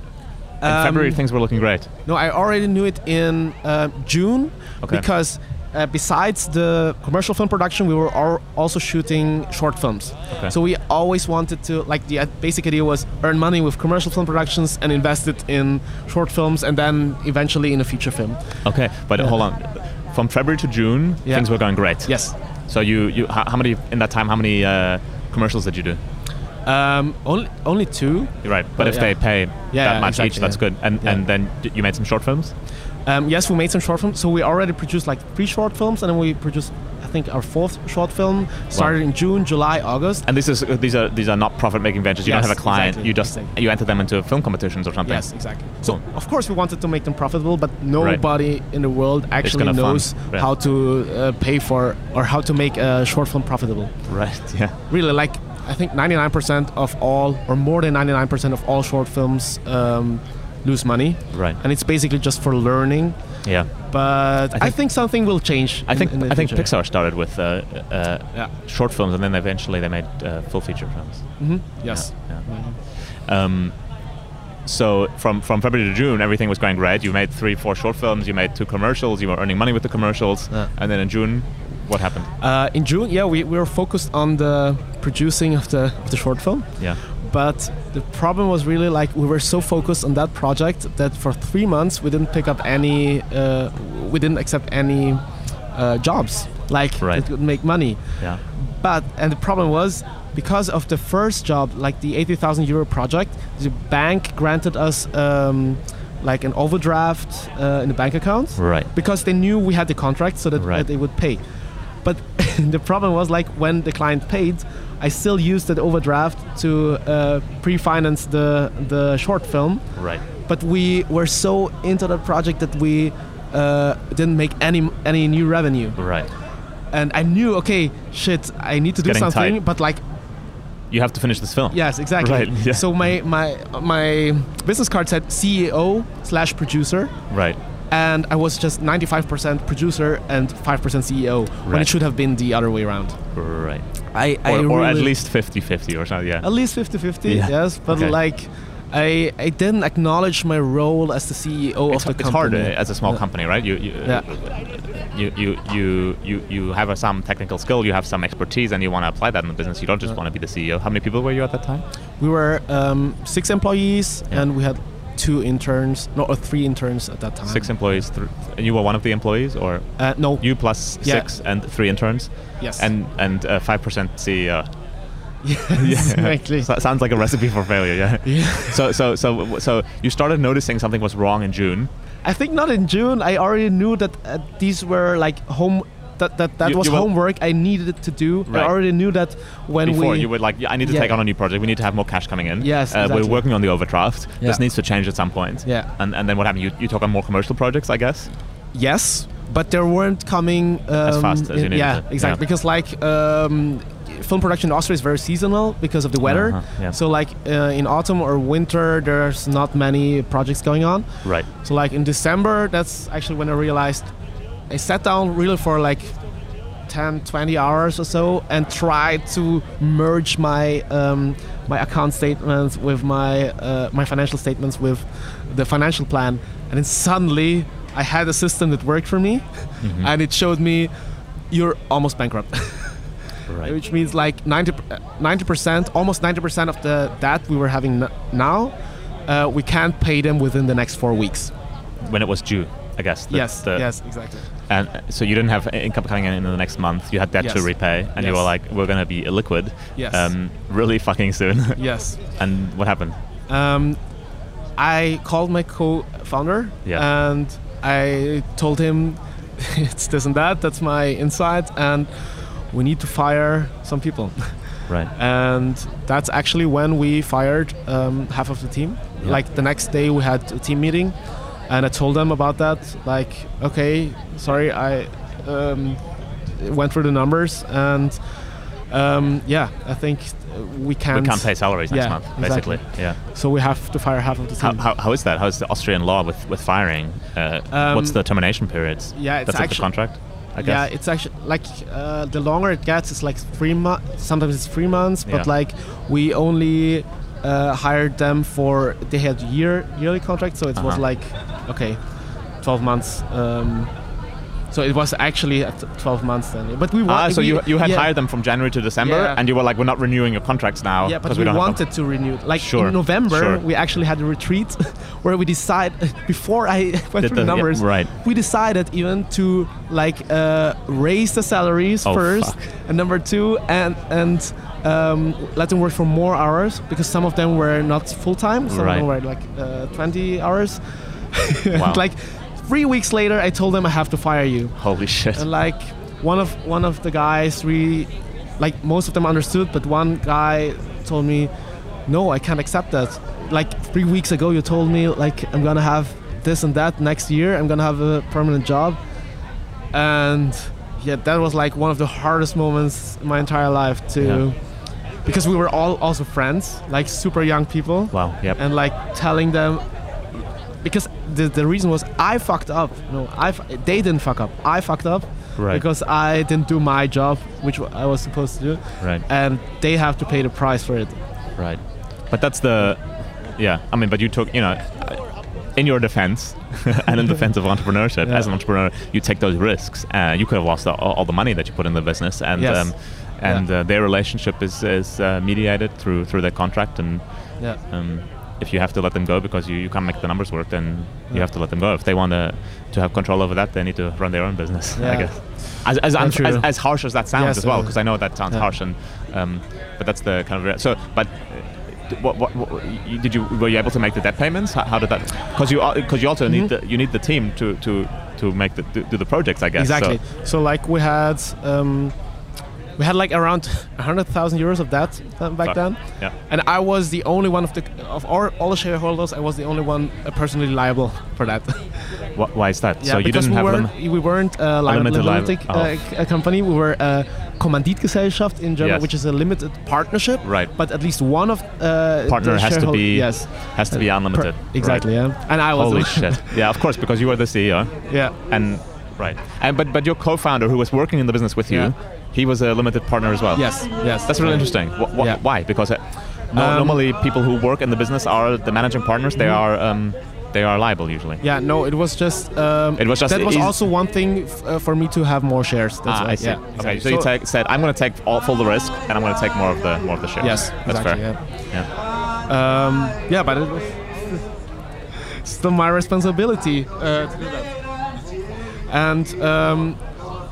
In Um, February things were looking great. no, I already knew it in uh, June Okay. because. Uh, besides the commercial film production, we were al- also shooting short films. Okay. So we always wanted to, like, the basic idea was earn money with commercial film productions and invest it in short films, and then eventually in a feature film. Okay. But Yeah. hold on. From February to June, Yeah. things were going great. Yes. So you you how, many in that time? How many uh, commercials did you do? Um, only only two. You're right. But Oh, if yeah. they pay Yeah, that much exactly, each, that's good. And and then you made some short films. Um, yes, we made some short films. So we already produced like three short films, and then we produced, I think, our fourth short film started in June, July, August. And this is uh, these are these are not profit making ventures. You don't have a client. exactly, you just exactly. you enter them into film competitions or something. Yes, exactly. So Cool. of course we wanted to make them profitable, but nobody in the world actually knows yeah. how to uh, pay for or how to make a short film profitable. Right. Yeah. Really, like I think 99% of all, or more than 99% of all short films, um, lose money, Right. and it's basically just for learning. Yeah. But I think- think, something will change. I in- think in I think. Pixar started with uh, uh, Yeah. short films, and then eventually they made uh, full feature films. hmm Yes. Yeah. yeah. Um, so from from February to June, everything was going great. You made three, four short films. You made two commercials. You were earning money with the commercials. And then in June, what happened? Uh, in June, yeah, we, we were focused on the producing of the of the short film. Yeah. But the problem was really like we were so focused on that project that for three months we didn't pick up any, uh, we didn't accept any uh, jobs like Right. that would make money. Yeah. But and the problem was because of the first job, like the eighty thousand euro project, the bank granted us um, like an overdraft uh, in the bank account Right. because they knew we had the contract, so that, Right. that they would pay. But the problem was like when the client paid, I still used that overdraft to uh, pre-finance the the short film. Right. But we were so into that project that we uh, didn't make any any new revenue. Right. And I knew, okay, shit, I need to do Getting something. tight. But like, You have to finish this film. yes, exactly. Right, yeah. So my my my business card said CEO slash producer Right. And I was just 95% producer and 5% CEO when it should have been the other way around. Right. I, I Or, or at least 50-50 or something. Yeah. at least 50-50, Yeah. yes, but Okay. like I I didn't acknowledge my role as the CEO it's, of the it's hard uh, as a small Yeah. company, right? You you, Yeah. you you you you you have a, some technical skill, you have some expertise, and you want to apply that in the business. You don't just Yeah. want to be the CEO. How many people were you at that time? We were um, six employees Yeah. and we had two interns, no, or three interns at that time. Six employees. Th- and you were one of the employees, or Uh, no. you plus Yeah. six and three interns, yes. and and uh, five percent CEO. yes, exactly. So- sounds like a recipe for failure. Yeah. Yeah. So so so so you started noticing something was wrong in June. I think not in June. I already knew that uh, these were like home. That that, that You- was you homework I needed to do. Right. I already knew that when we. Before we you were like, yeah, I need to Yeah. take on a new project. We need to have more cash coming in. Yes, uh, exactly. We're working on the overdraft. This needs to change at some point. Yeah. And and then what happened? You you took on more commercial projects, I guess. Yes, but they weren't coming um, fast as you needed Yeah, to, exactly. yeah. Because like um, film production in Austria is very seasonal because of the weather. Uh-huh, yeah. So like uh, in autumn or winter, there's not many projects going on. Right. So like in December, that's actually when I realized I sat down really for like 10, 20 hours or so and tried to merge my um, my account statements with my uh, my financial statements with the financial plan, and then suddenly I had a system that worked for me, Mhm. and it showed me you're almost bankrupt. Right. which means like 90 percent, almost 90 percent of the debt we were having n- now, uh, we can't pay them within the next four weeks. when it was due, I guess. the- yes, the- yes, exactly. And uh, so you didn't have income coming in in the next month. You had debt to repay, and you were like, "We're gonna be illiquid, Yes. um, really fucking soon." Yes. and what happened? Um, I called my co-founder Yeah. and I told him it's this and that. That's my insight, and we need to fire some people. Right. and that's actually when we fired um, half of the team. Yeah. Like the next day, we had a team meeting, and I told them about that. Like, okay, sorry, I um, went through the numbers, and um, yeah, I think we can't. we can't pay salaries next Yeah, month, exactly. basically. Yeah. So we have to fire half of the How, team. how, how is that? How is the Austrian law with, with firing? Uh, what's Um, the termination periods? yeah, it's That's in the actually contract, I guess. Yeah, it's actually like uh, the longer it gets, it's like three months. Sometimes it's three months, but Yeah. like we only uh, hired them for they had year yearly contract, so it was Uh-huh. like okay, twelve months. Um, so it was actually at twelve months then. But we Ah, so we- you, you had yeah, hired them from January to December, Yeah. and you were like, we're not renewing your contracts now. Yeah, but we, don't wanted to renew. Like Sure, in November, sure. we actually had a retreat where we decide before I went Did through the the- yeah, numbers. right. We decided even to like uh, raise the salaries Oh, first, fuck. and number two, and and um, let them work for more hours because some of them were not full time. Some Right. of them were like uh, 20 hours. Wow. like three weeks later, I told them I have to fire you. Holy shit. And like one of one of the guys really like most of them understood, but one guy told me, No, I can't accept that. Like three weeks ago you told me like I'm gonna have this and that next year, I'm gonna have a permanent job. And yeah, that was like one of the hardest moments in my entire life to Yeah. because we were all also friends, like super young people Wow. Yep. and like telling them because the, the reason was I fucked up. No, I they didn't fuck up. I fucked up Right. because I didn't do my job, which I was supposed to do, Right. and they have to pay the price for it. Right. But that's the, yeah. I mean, but you took, you know, in your defense, and in defense of entrepreneurship, Yeah. as an entrepreneur, you take those risks. Uh, you could have lost all, all the money that you put in the business, and Yes. um, and Yeah. uh, their relationship is is uh, mediated through through their contract, and Yeah. um, if you have to let them go because you, you can't make the numbers work, then you have to let them go. If they want to to have control over that, they need to run their own business. I guess. As as, Yeah, as as harsh as that sounds Yes, as well, uh, because I know that sounds yeah. harsh, and um, but that's the kind of rea- so. But uh, what, what, what did you were you able to make the debt payments? How, how did that? Because you because you also need Mhm. the you need the team to to to make the do, do the projects. I guess So- Exactly. So, like we had um, we had like around hundred thousand euros of debt uh, back Fuck. then, yeah. and I was the only one of the of all, all the shareholders. I was the only one uh, personally liable for that. Wh- why is that? yeah, so you didn't we have weren't them. we weren't a A limited limited, liable- uh, a company. We were a Kommanditgesellschaft in German, Yes. which is a limited partnership. Right. But at least one of uh, Partner the has to be yes Has to be per- unlimited. exactly. Right. Yeah. And I was Holy shit! Yeah, of course, because you were the CEO. yeah. And right, and but but your co-founder who was working in the business with you, Yeah. He was a limited partner as well. Yes. Yes. that's really interesting. Wh- wh- Yeah. Why? Because uh, no, Um, normally people who work in the business are the managing partners. They Mhm. are um, they are liable usually. Yeah, no, it was just. Um, It was just that was also one thing f- uh, for me to have more shares. That's ah, why. I see. Yeah, Okay, exactly. so, you take, said I'm going to take all full the risk, and I'm going to take more of the more of the shares. Yes, that's exactly. fair. Yeah. Yeah. Um, yeah, but it was still my responsibility uh, to do that. And um,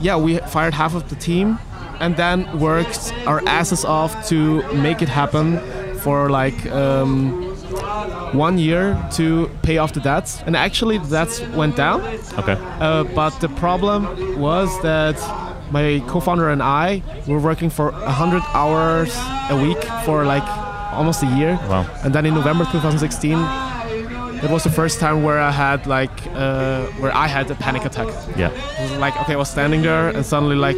yeah, we fired half of the team, and then worked our asses off to make it happen for like. Um, one year to pay off the debts, and actually the debts went down. Okay. Uh, but the problem was that my co-founder and I were working for 100 hours a week for like almost a year. Wow. And then in November 2016, it was the first time where I had like uh, where I had a panic attack. Yeah. It was like okay, I was standing there and suddenly like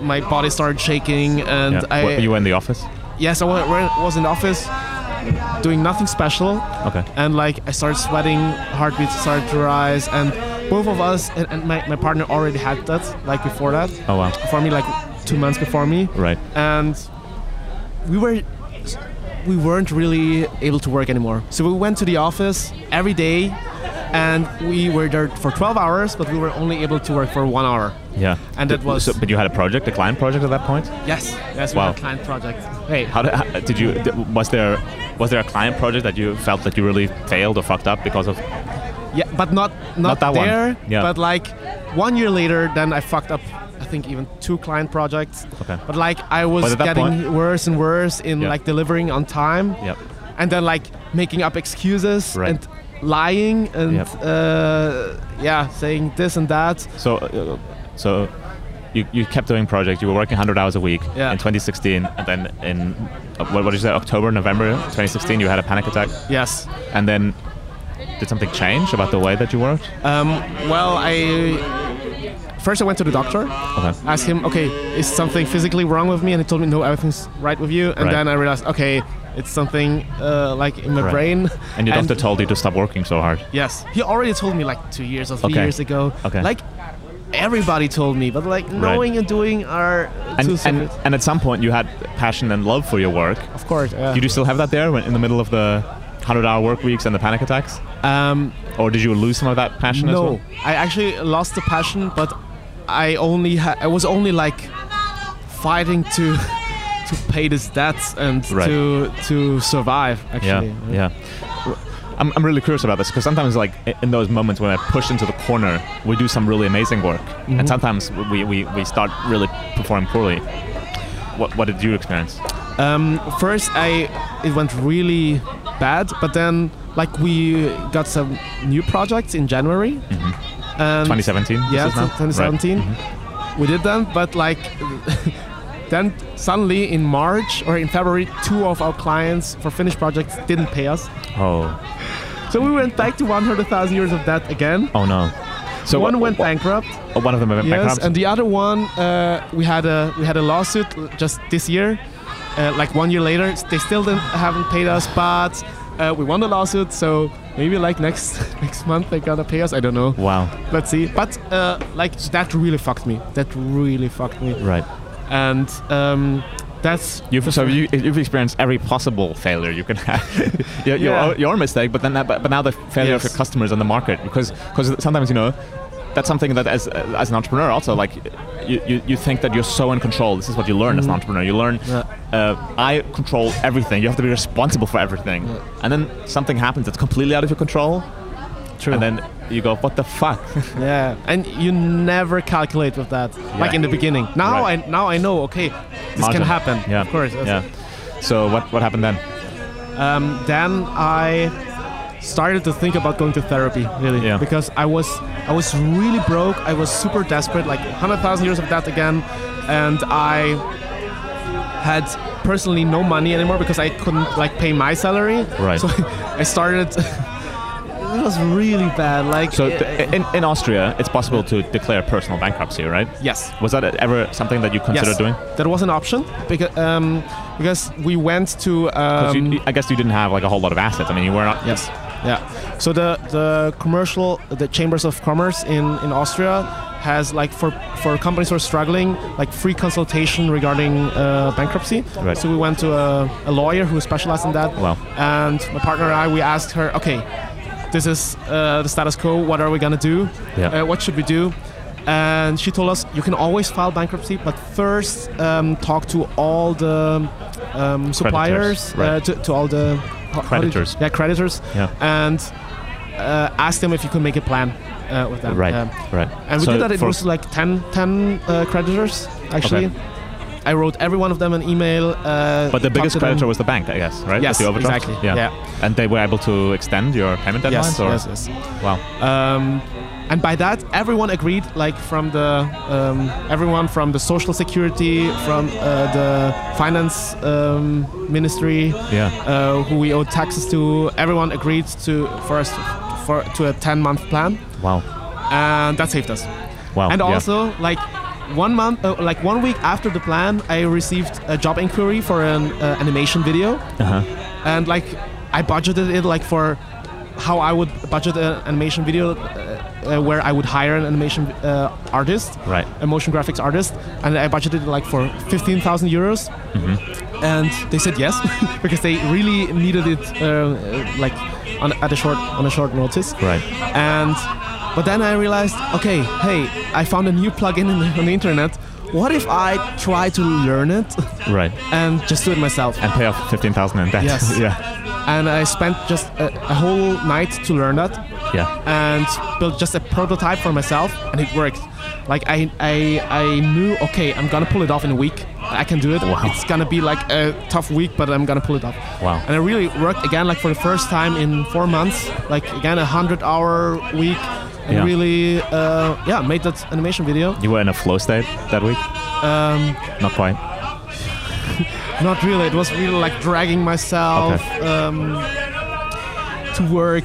my body started shaking and yeah. I Were you were in the office? yes I wa- wa- was in the office doing nothing special Okay. and like I started sweating, heartbeat started to rise, and both of us and, and my, my partner already had that like before that. Oh wow. For me, like two months before me, Right. and we were we weren't really able to work anymore. So we went to the office every day, and we were there for 12 hours, but we were only able to work for one hour. Yeah. And that Did- was- So, but you had a project, a client project at that point. Yes, yes, we Wow. had a client project. Hey, How did, how, did you? Was there was there a client project that you felt that you really failed or fucked up because of? Yeah, but not not, that one. there. Yeah. But like one year later, then I fucked up. I think even two client projects. Okay. But like I was But at that getting point- worse and worse in Yeah. like delivering on time, Yep. and then like making up excuses Right. and lying and Yep. uh, yeah, saying this and that. So, uh, so you, you kept doing projects. You were working 100 hours a week Yeah. in 2016, and then in what, what did you say? October, November 2016, you had a panic attack, Yes. and then did something change about the way that you worked? Um, well, I first I went to the doctor. Okay. asked him, okay, is something physically wrong with me? And he told me, no, everything's right with you. And Right. then I realized, okay, it's something uh, like in my Right. brain. And your doctor told you to stop working so hard. Yes, he already told me like two years or three Okay. years ago. Okay. Like everybody told me, but like knowing and doing are two And, and, separate. and at some point, you had passion and love for your work. of course. Yeah. Did you still have that there in the middle of the 100 hour work weeks and the panic attacks? um, Or did you lose some of that passion as no, well? I actually lost the passion, but I only ha- I was only like fighting to to pay this debts and Right. to to survive. Actually. Yeah, yeah. I'm, I'm really curious about this because sometimes, like in those moments when I push into the corner, we do some really amazing work, Mm-hmm. and sometimes we, we, we start really performing poorly. What what did you experience? Um, first, I it went really bad, but then like we got some new projects in January. And 2017. Yeah, is now? 2017. Right. Mhm. We did them, but like then suddenly in March or in February, two of our clients for finished projects didn't pay us. Oh, So we went back to 100,000 euros of debt again. oh no. So one went bankrupt. oh, One of them went Yes, bankrupt. and the other one, uh, we had a we had a lawsuit just this year. Uh, like one year later, they still didn't, haven't paid us, but uh, we won the lawsuit, so maybe like next next month they're gonna pay us. I don't know. Wow. Let's see. But uh, like that really fucked me. That really fucked me. Right. And um, that's You've so you, you've experienced every possible failure you can have. your, your, Yeah. own- your mistake, but then that, but, but now the failure of your customers and the market because because sometimes you know that's something that as as an entrepreneur also like you, you, you think that you're so in control. This is what you learn as an entrepreneur. You learn Yeah. uh, I control everything. You have to be responsible for everything, and then something happens that's completely out of your control, true. and then you go, what the fuck? yeah, and you never calculate with that. Like in the beginning. Now Right. I now I know. Okay, this Margin. can happen. Yeah, of course. Yeah. So what what happened then? Um, then I started to think about going to therapy really Yeah. because I was I was really broke. I was super desperate, like hundred thousand years of debt again, and I had personally no money anymore because I couldn't like pay my salary. Right. So I started. It was really bad. Like So uh, th- in, in Austria, it's possible to declare personal bankruptcy, right? yes. Was that ever something that you considered yes, doing? that was an option because um, because we went to. um, you, I guess you didn't have like a whole lot of assets. I mean, you were not. Yes. Yeah. So the the commercial the chambers of commerce in in Austria has like for for companies who are struggling like free consultation regarding uh, bankruptcy. Right. So we went to a, a lawyer who specialized in that. Wow. And my partner and I we asked her, okay, this is uh, the status quo. What are we gonna do? Yeah. Uh, what should we do? And she told us you can always file bankruptcy, but first um, talk to all the um, suppliers, right. uh, to, to all the how- how did- Creditors. yeah, creditors, Yeah. and uh, ask them if you can make a plan uh, with them. Right. Um, right. and we So did that. It was like 10, 10 uh, creditors actually. Okay. I wrote every one of them an email. Uh, But the biggest creditor was the bank, I guess, right? Yes, exactly. Yeah. Yeah. And they were able to extend your payment deadlines? Yes, or? yes, yes. Wow. Um, and by that, everyone agreed. Like from the um, everyone from the social security, from uh, the finance um, ministry, Yeah. uh, who we owe taxes to. Everyone agreed to for us for to a 10 month plan, Wow. and that saved us. Wow. and yeah. also like one month uh, like one week after the plan i received a job inquiry for an uh, animation video Uh-huh. and like i budgeted it like for how i would budget an animation video uh, uh, where i would hire an animation uh, artist Right. a motion graphics artist and i budgeted it like for 15000 euros Mm-hmm. and they said yes because they really needed it uh, like on, at a short on a short notice Right. and but then I realized, okay, hey, I found a new plugin in the, on the internet. What if I try to learn it Right. and just do it myself? And pay off 15,000 in debt. Yes. yeah. And I spent just a, a whole night to learn that Yeah. and built just a prototype for myself, and it worked. Like I, I, I knew, okay, I'm gonna pull it off in a week. I can do it. Wow. It's gonna be like a tough week, but I'm gonna pull it off. Wow. And it really worked again, like for the first time in four months. Like again, a hundred-hour week. And Yeah. really, uh, yeah, made that animation video. You were in a flow state that week? Um, Not quite. not really. It was really like dragging myself um, to work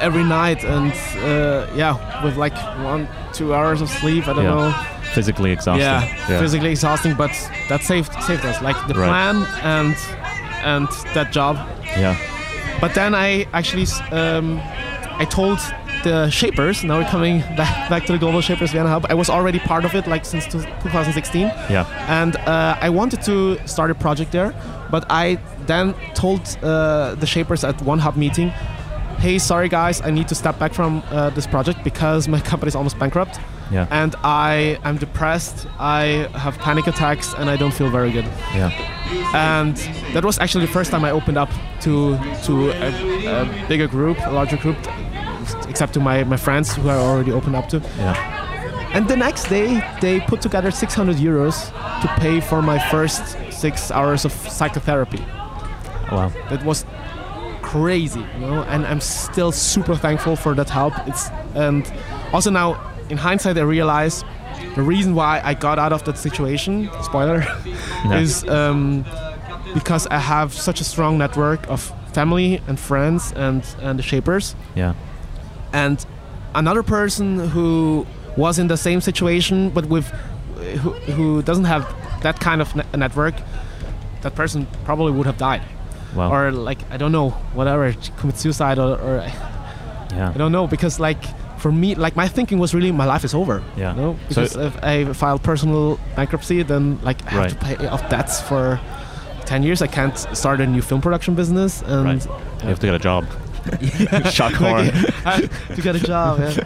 every night, and uh, yeah, with like one, two hours of sleep. I don't Yeah. know. Physically exhausting. Yeah, physically exhausting, but that saved saved us. Like the Right. plan and and that job. Yeah. But then I actually um, I told the Shapers. Now we're coming back back to the Global Shapers Vienna Hub. I was already part of it like since 2016 Yeah. and uh, I wanted to start a project there, but I then told uh, the shapers at one hub meeting, "Hey, sorry guys, I need to step back from uh, this project because my company is almost bankrupt, Yeah. and I am depressed. I have panic attacks, and I don't feel very good." Yeah. And that was actually the first time I opened up to to a, a bigger group, a larger group, except to my, my friends who I already opened up to. Yeah. And the next day, they put together 600 euros to pay for my first six hours of psychotherapy. Wow. That was crazy, you know. And I'm still super thankful for that help. It's and also now, in hindsight, I realize the reason why I got out of that situation. Spoiler, Yeah. is um, because I have such a strong network of family and friends and and the shapers Yeah. And another person who was in the same situation but with who, who doesn't have that kind of ne- network that person probably would have died Wow. or like I don't know, whatever, commit suicide or, or I don't know because like for me, like my thinking was really my life is over. Yeah. You know? So- Because if I file personal bankruptcy, then like I have to pay off debts for ten years. I can't start a new film production business and Right. You have to get a job. Shock horror. To get a job. Yeah.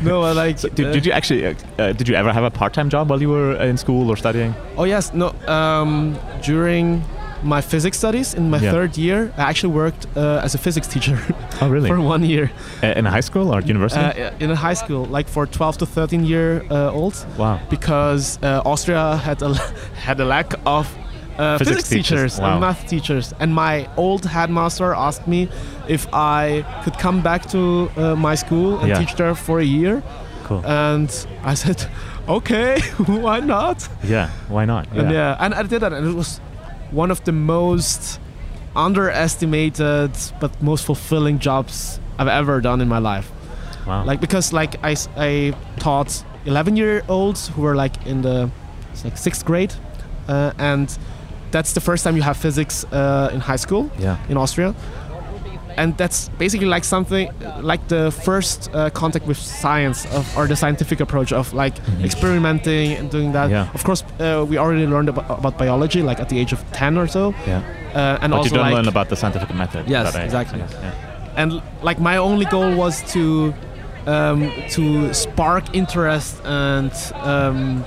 no, I like. Did, uh, did you actually? Uh, uh, did you ever have a part-time job while you were in school or studying? Oh yes, no. Um, during my physics studies in my Yeah. third year, I actually worked uh, as a physics teacher Oh, really? for one year in a high school or university? uh, in a high school, like for 12 to 13 year uh, olds, wow. because uh, Austria had a had a lack of uh, Physics physics, teachers, wow. and math teachers. And my old headmaster asked me if I could come back to uh, my school and Yeah. teach there for a year, Cool. and I said, okay, why not? yeah. Why not? And yeah, and I did that, and it was one of the most underestimated but most fulfilling jobs I've ever done in my life. Wow. Like because like I, I taught 11 year olds who were like in the like sixth grade, uh, and that's the first time you have physics uh, in high school yeah. in Austria. And that's basically like something like the first uh, contact with science of, or the scientific approach of like experimenting and doing that. Mm-hmm. Yeah. Of course, uh, we already learned about, about biology like at the age of 10 or so. Yeah. Uh, and But also you don't like, learn about the scientific method. Yes, that age, exactly. I guess, Yeah. and like my only goal was to um, to spark interest and um,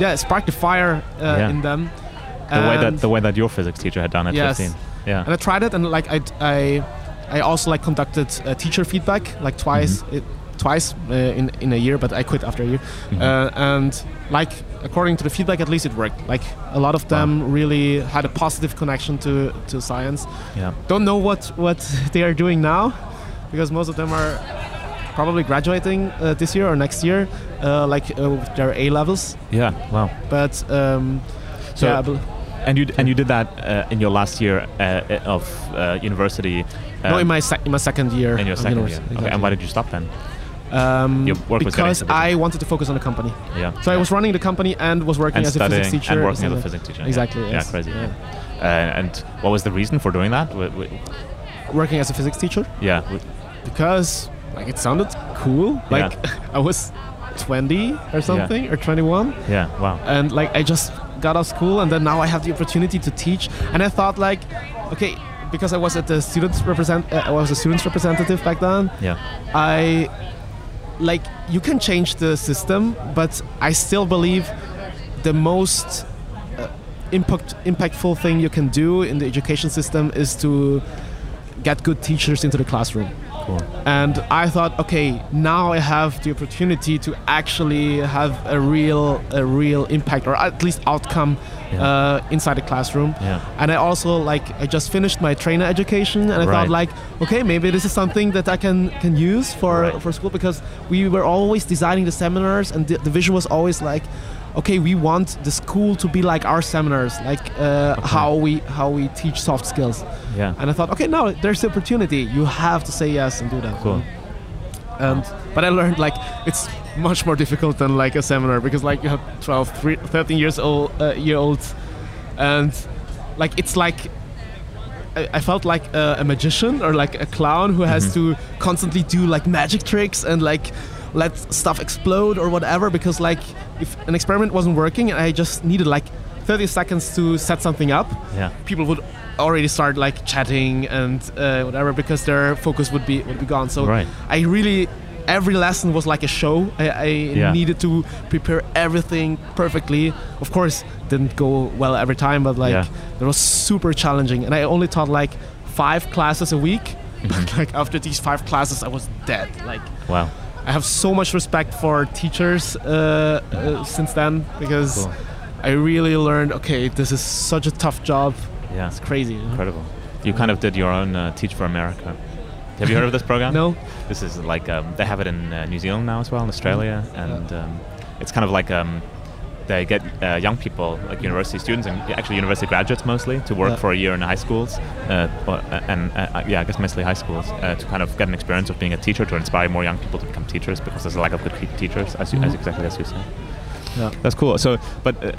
yeah, spark the fire uh, Yeah. in them. The way that the way that your physics teacher had done at Yes. 15. Yeah. and I tried it, and like I, I, I also like conducted uh, teacher feedback like twice, Mm-hmm. it, twice uh, in in a year, but I quit after a year. Mhm. Uh, and like according to the feedback, at least it worked. Like a lot of them really had a positive connection to to science. yeah. Don't know what what they are doing now, because most of them are probably graduating uh, this year or next year, uh, like uh, with their A levels. Yeah. Wow. But um, So- yeah, And you and you did that uh, in your last year uh, of uh, university. no, um, in my sec- in my second year. in your second year. university, Okay. And why did you stop then? Um, because. I wanted to focus on the company. Yeah. So I was running the company and was working and as a physics teacher. and working as a physics teacher. Exactly. Yeah. yes. Crazy. Yeah. Uh, and what was the reason for doing that? Working as a physics teacher yeah. because like it sounded cool. Like I was 20 or something or 21, Yeah. Wow. and like I just got out of school and then now I have the opportunity to teach. And I thought like, okay, because I was at the students represent, uh, I was a students representative back then. Yeah. I like you can change the system, but I still believe the most uh, impact impactful thing you can do in the education system is to get good teachers into the classroom. Cool. And I thought, okay, now I have the opportunity to actually have a real, a real impact, or at least outcome, Yeah. uh, inside the classroom. Yeah. And I also like I just finished my trainer education, and I thought like, okay, maybe this is something that I can can use for Right. for school because we were always designing the seminars, and the, the vision was always like, okay, we want the school to be like our seminars, like uh, how we how we teach soft skills. Yeah. And I thought, okay, now there's the opportunity. You have to say yes and do that. Cool. And but I learned like it's much more difficult than like a seminar because like you have 12, three- 13 years old uh, year olds, and like it's like I, felt like a, a magician or like a clown who has to constantly do like magic tricks and like let stuff explode or whatever because like if an experiment wasn't working and I just needed like 30 seconds to set something up Yeah. people would already start like chatting and uh, whatever because their focus would be would be gone. So Right. I really every lesson was like a show. I, I Yeah. needed to prepare everything perfectly. Of course, didn't go well every time, but like Yeah. it was super challenging. And I only taught like five classes a week. Mm-hmm. But like after these five classes, I was dead. Like Wow. I have so much respect for teachers uh, uh, since then because Cool. I really learned. Okay, this is such a tough job. Yeah. It's crazy. Incredible. You kind of did your own uh, Teach for America. Have you heard of this program? No. This is like um, they have it in uh, New Zealand now as well, in Australia, and um, it's kind of like um, they get uh, young people, like university students and actually university graduates mostly, to work Yeah. for a year in high schools, uh, or- and uh, yeah, I guess mostly high schools, uh, to kind of get an experience of being a teacher to inspire more young people to become teachers because there's a lack of good teachers, as, you, as Mhm. exactly as you said. Yeah. That's cool. So, but uh,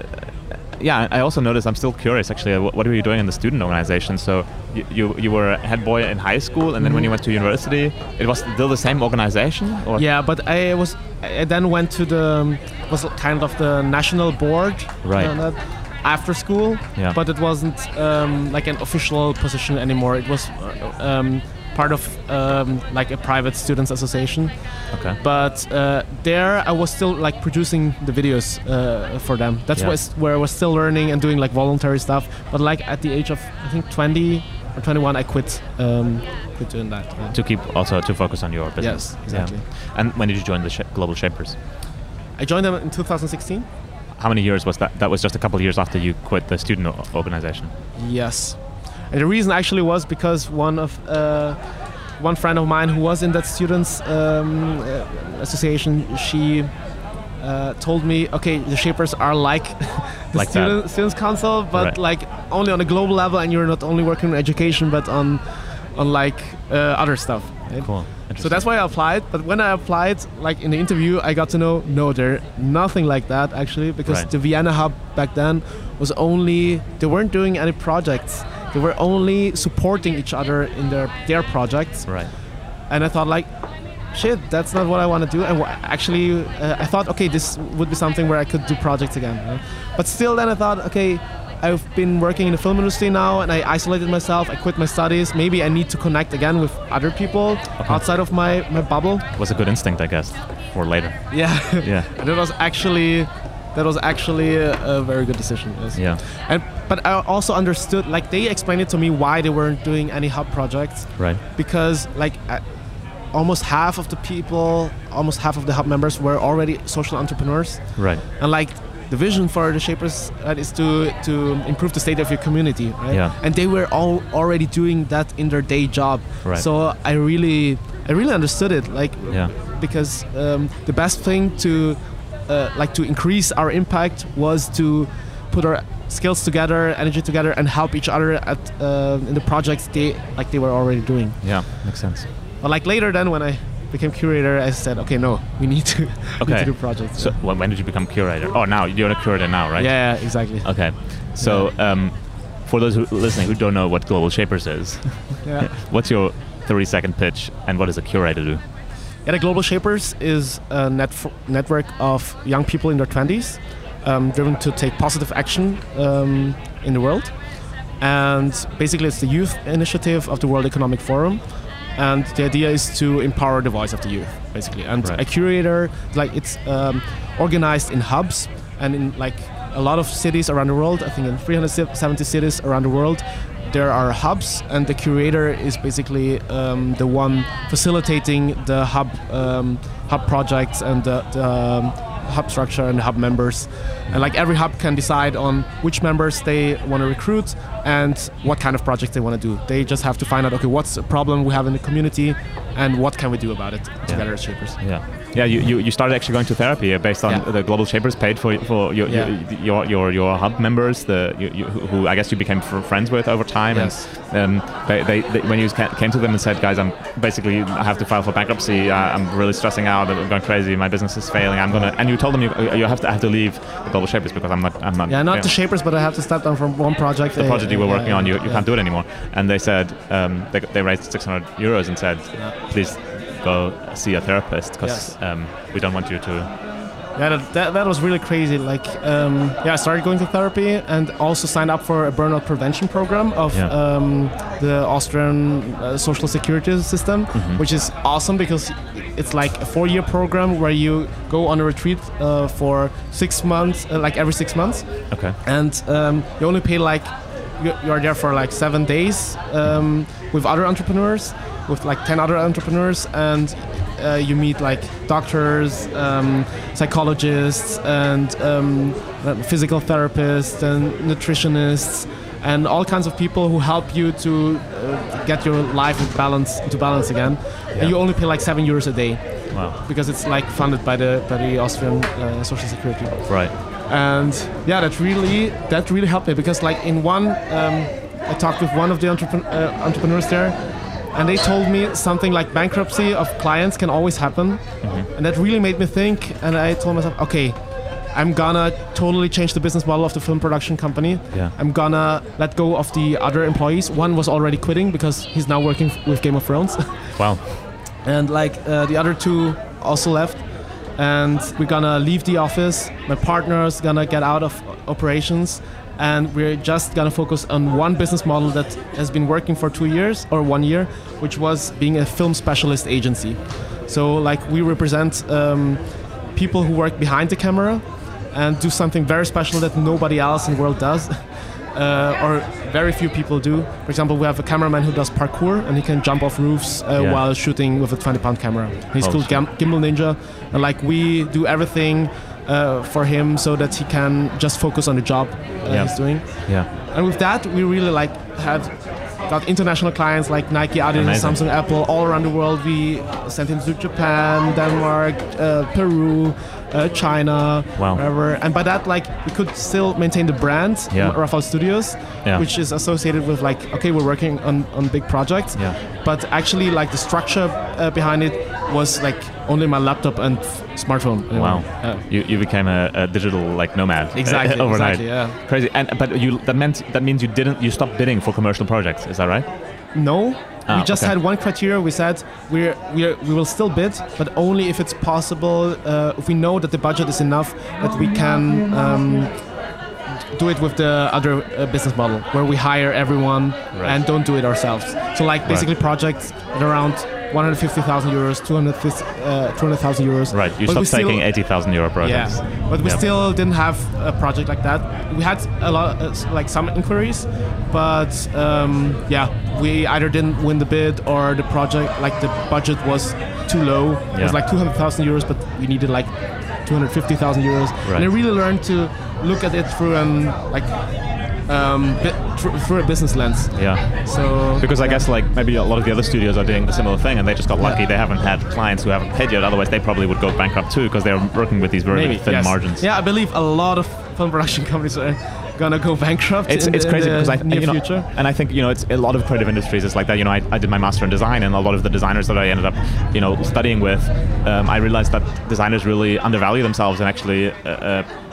yeah, I also noticed. I'm still curious, actually. uh, What, what were you doing in the student organization? So you you, you were a head boy in high school, and then when you went to university, it was still the same organization, or Yeah, but I was I then went to the um, was kind of the national board Right. that after school. Yeah. But it wasn't um, like an official position anymore. It was uh, um, part of um, like a private students association. okay, But uh, there I was still like producing the videos uh, for them. That's Yeah. where I was still learning and doing like voluntary stuff. But like at the age of I think 20 or 21, I quit. Um, quit doing that. yeah. to keep also to focus on your business. Yes, exactly. Yeah. And when did you join the Sh- Global Shapers? I joined them in 2016. How many years was that? That was just a couple of years after you quit the student o- organization. Yes, and the reason actually was because one of uh, one friend of mine who was in that students um, uh, association, she uh, told me, okay, the shapers are like the Like student, students council, but Right. like only on a global level, and you're not only working on education, but on on like uh, other stuff. right? Cool. So that's why I applied. But when I applied, like in the interview, I got to know no, they're nothing like that actually, because Right. the Vienna hub back then was only they weren't doing any projects. They were only supporting each other in their their projects. right. And I thought like, shit, that's not what I want to do. And actually, uh, I thought, okay, this would be something where I could do projects again. right? But still, then I thought, okay. I've been working in the film industry now and I isolated myself. I quit my studies. Maybe I need to connect again with other people outside of my, my bubble. Was a good instinct, I guess, for later. Yeah. Yeah. and it was actually that was actually a, a very good decision. Yes. Yeah. And but I also understood like they explained it to me why they weren't doing any hub projects Right. because like uh, almost half of the people, almost half of the hub members were already social entrepreneurs Right. and like the vision for the shapers uh, is to to improve the state of your community right Yeah. and they were all already doing that in their day job Right. so i really i really understood it like Yeah. because um, the best thing to uh, like to increase our impact was to put our skills together energy together and help each other at uh, in the projects they like they were already doing Yeah. Makes sense. but like later then when i became curator i said okay no we need to, we need to do projects So when, when did you become curator? Oh, now you're a curator now, right? yeah, yeah exactly Okay. So um, for those who listening who don't know what Global Shapers is, yeah what's your 30 second pitch and what does a curator do? Yeah, the Global Shapers is a net network of young people in their 20s um, driven to take positive action um, in the world. And basically, it's the youth initiative of the World Economic Forum. And the idea is to empower the voice of the youth, basically. And Right. a curator, like it's um, organized in hubs and in like a lot of cities around the world. I think in 370 cities around the world, there are hubs, and the curator is basically um, the one facilitating the hub um, hub projects and the, the um, hub structure and hub members. And like every hub can decide on which members they want to recruit and what kind of projects they want to do. They just have to find out okay, what's a problem we have in the community, and what can we do about it together as shapers. Yeah. Yeah, you, you, you started actually going to therapy uh, based on Yeah. the Global Shapers paid for for your Yeah. your, your your your hub members, the you, you, who I guess you became friends with over time. Yes. And um, they, they, they when you came to them and said, guys, I'm basically I have to file for bankruptcy. I'm really stressing out. I'm going crazy. My business is failing. I'm gonna. And you told them you, you have to I have to leave the Global Shapers because I'm not I'm not. Yeah, not the shapers, but I have to step down from one project. the project you were working on, you, you can't do it anymore. And they said um, they, they raised 600 euros and said, please go see a therapist because Yes. um, we don't want you to. Yeah, that, that, that was really crazy. Like, um, yeah, I started going to therapy and also signed up for a burnout prevention program of Yeah. um, the Austrian uh, social security system, Mm-hmm. which is awesome because it's like a four-year program where you go on a retreat uh, for six months, uh, like every six months, Okay. and um, you only pay like you, you are there for like seven days um, with other entrepreneurs with like 10 other entrepreneurs and uh, you meet like doctors um, psychologists and um, physical therapists and nutritionists and all kinds of people who help you to uh, get your life in balance into balance again and you only pay like seven euros a day Wow. because it's like funded by the by the Austrian uh, social security Right. and yeah that really that really helped me because like in one um, i talked with one of the entrepren- uh, entrepreneurs there and they told me something like bankruptcy of clients can always happen and that really made me think and i told myself okay I'm gonna totally change the business model of the film production company. Yeah. I'm gonna let go of the other employees. One was already quitting because he's now working f- with Game of Thrones, Wow. and like uh, the other two also left. And we're gonna leave the office. My partner's gonna get out of operations, and we're just gonna focus on one business model that has been working for two years or one year, which was being a film specialist agency. So like we represent um, people who work behind the camera and do something very special that nobody else in the world does. Uh, or very few people do. For example, we have a cameraman who does parkour and he can jump off roofs uh, Yeah. while shooting with a 20 pound camera. He's Oh, called. Gam- Gimbal Ninja, and like we do everything uh, for him so that he can just focus on the job uh, Yeah. he's doing. Yeah. And with that, we really like had got international clients like Nike, Adidas, Amazing. Samsung, Apple all around the world. We sent him to Japan, Denmark, uh, Peru, uh, China, Wow. wherever. And by that, like we could still maintain the brand, Yeah. Rafal Studios, Yeah. which is associated with like okay, we're working on on big projects. Yeah. But actually, like the structure uh, behind it was like only my laptop and smartphone. you. Wow. Uh, You, you became a, a digital like nomad Exactly, overnight. exactly, yeah. Crazy. And but you that meant that means you didn't you stopped bidding for commercial projects. Is that right? No. Ah, we just okay. had one criteria. We said we're, we're, we will still bid, but only if it's possible, uh, if we know that the budget is enough that we can um, do it with the other uh, business model, where we hire everyone Right. and don't do it ourselves. So, like, basically, projects at around 150,000 euros, 250, uh, 200,000 euros. Right. You But stopped taking eighty thousand euro projects. yeah, but we Yep. still didn't have a project like that. We had a lot, uh, like some inquiries, but um, yeah, we either didn't win the bid or the project, like the budget was too low. It was like 200,000 euros, but we needed like 250,000 euros. Right. And I really learned to look at it through an like um, through, through a business lens. Yeah. So Because I yeah. guess like maybe a lot of the other studios are doing the similar thing, and they just got lucky. Yeah. They haven't had clients who haven't paid yet. Otherwise, they probably would go bankrupt too because they're working with these very maybe thin yes. margins. Yeah, I believe a lot of film production companies are gonna go bankrupt. It's, in it's the, crazy because I near you know, future. and I think you know it's a lot of creative industries is like that. You know, I, I did my master in design, and a lot of the designers that I ended up you know studying with, um, I realized that designers really undervalue themselves and actually. Uh, uh,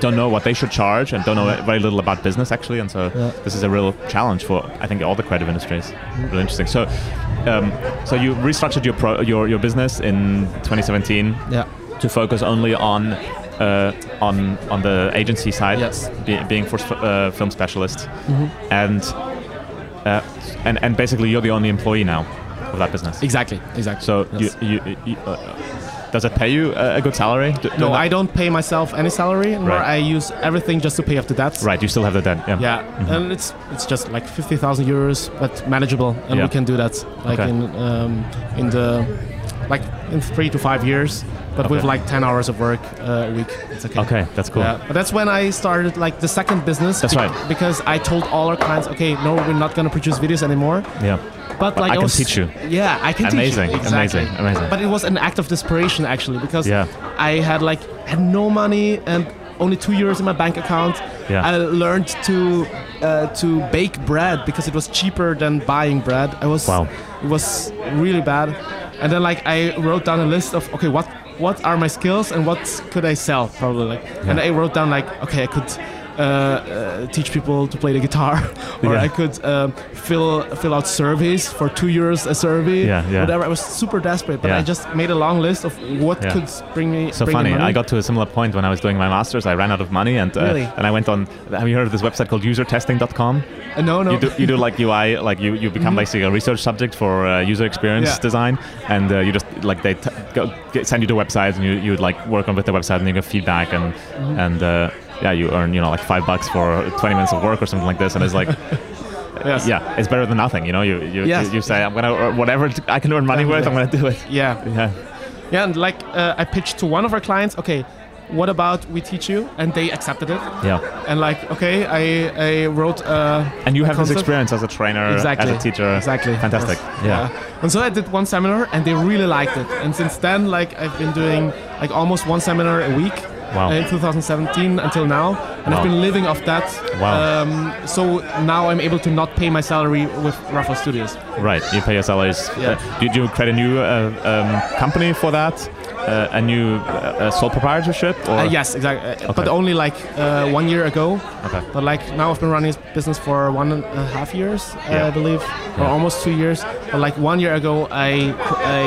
don't know what they should charge and don't know very little about business actually and so Yeah. this is a real challenge for I think all the creative industries really interesting so um, so you restructured your pro, your your business in 2017 Yeah. to focus only on uh, on on the agency side, Yes. be, being for uh, film specialist, and uh, and and basically you're the only employee now of that business. Exactly. Exactly. So Yes. you, you, you uh, does it pay you a, a good salary? Do- No, I don't pay myself any salary. Right. I use everything just to pay off the debts. Right, you still have the debt. Yeah. Yeah, and it's it's just like fifty thousand euros, but manageable, and Yeah. we can do that like Okay. in um, in the like in three to five years, but with like ten hours of work uh, a week. It's okay. Okay, that's cool. Yeah, but that's when I started like the second business. That's right. Because I told all our clients, okay, no, we're not gonna produce videos anymore. Yeah. But But like I can was- teach you. Yeah, I can Amazing, teach you. Exactly. amazing, amazing. But it was an act of desperation actually because Yeah. I had like had no money and only two euros in my bank account. Yeah. I learned to uh, to bake bread because it was cheaper than buying bread. I was Wow. it was really bad. And then like I wrote down a list of okay what what are my skills and what could I sell probably like and I wrote down like okay I could teach people to play the guitar or Yeah. I could um, fill fill out surveys for two euros a survey Yeah, yeah. whatever I was super desperate but. I just made a long list of what could bring me So bring me funny. money. I got to a similar point when I was doing my masters. I ran out of money, and uh, Really? and I went on. Have you heard of this website called UserTesting.com? Uh, no no You do, you do like UI, like you, you become basically a research subject for uh, user experience Yeah. design, and uh, you just like they t- go, get, send you to websites, and you you would like work on with the website, and you get feedback, and and uh, yeah, you earn you know like five bucks for 20 minutes of work or something like this, and it's like. Yes. Yeah, it's better than nothing. You know, you you, Yes. you, you say I'm gonna whatever I can earn money with, I'm gonna do it. yeah Yeah, yeah and like uh, I pitched to one of our clients okay what about we teach you and they accepted it yeah. and like okay I I wrote uh, And you have this experience as a trainer, exactly as a teacher. exactly Fantastic. Yes. Yeah. and so I did one seminar and they really liked it and since then like I've been doing like almost one seminar a week Wow. in 2017 until now and Wow. I've been living off that Wow. um, so now I'm able to not pay my salary with Rafal Studios Right, you pay your salaries. Yeah. Uh, did you create a new uh, um, company for that? Uh, a new uh, sole proprietorship? Or? Uh, yes, exactly. Uh, Okay. But only like uh, one year ago. Okay. But like now I've been running this business for one and a half years, Yeah. uh, I believe, or almost two years. But like one year ago, I I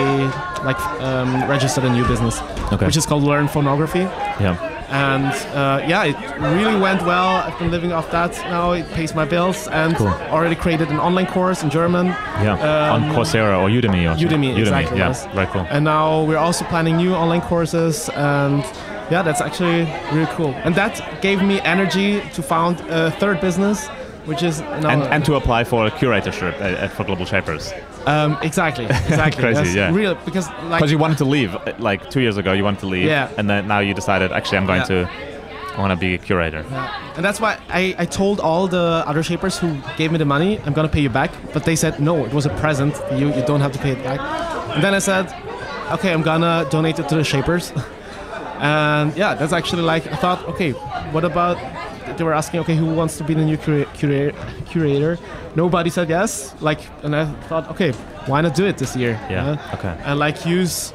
like um, registered a new business, Okay. which is called Learn Phonography. yeah. And uh, yeah, it really went well. I've been living off that now. It pays my bills, and Cool. already created an online course in German. Yeah. On Um, Coursera or Udemy or. Udemy, Udemy. exactly, Yeah. yes. Very cool. And now we're also planning new online courses, and yeah, that's actually really cool. And that gave me energy to found a third business, which is now And, and to apply for a curatorship at, at, for Global Shapers. Um, exactly, exactly, Crazy, yes. yeah. Real because like Because you wanted to leave, like two years ago, you wanted to leave. Yeah. And then now you decided, actually, I'm going Yeah. to, I want to be a curator. Yeah. And that's why I, I told all the other shapers who gave me the money, I'm gonna pay you back. But they said, no, it was a present. You, you don't have to pay it back. And then I said, okay, I'm gonna donate it to the shapers. and yeah, that's actually like, I thought, okay, what about, they were asking, okay, who wants to be the new cura- cura- curator? Nobody said yes. Like, and I thought, okay, why not do it this year? Yeah. Uh, Okay. and like use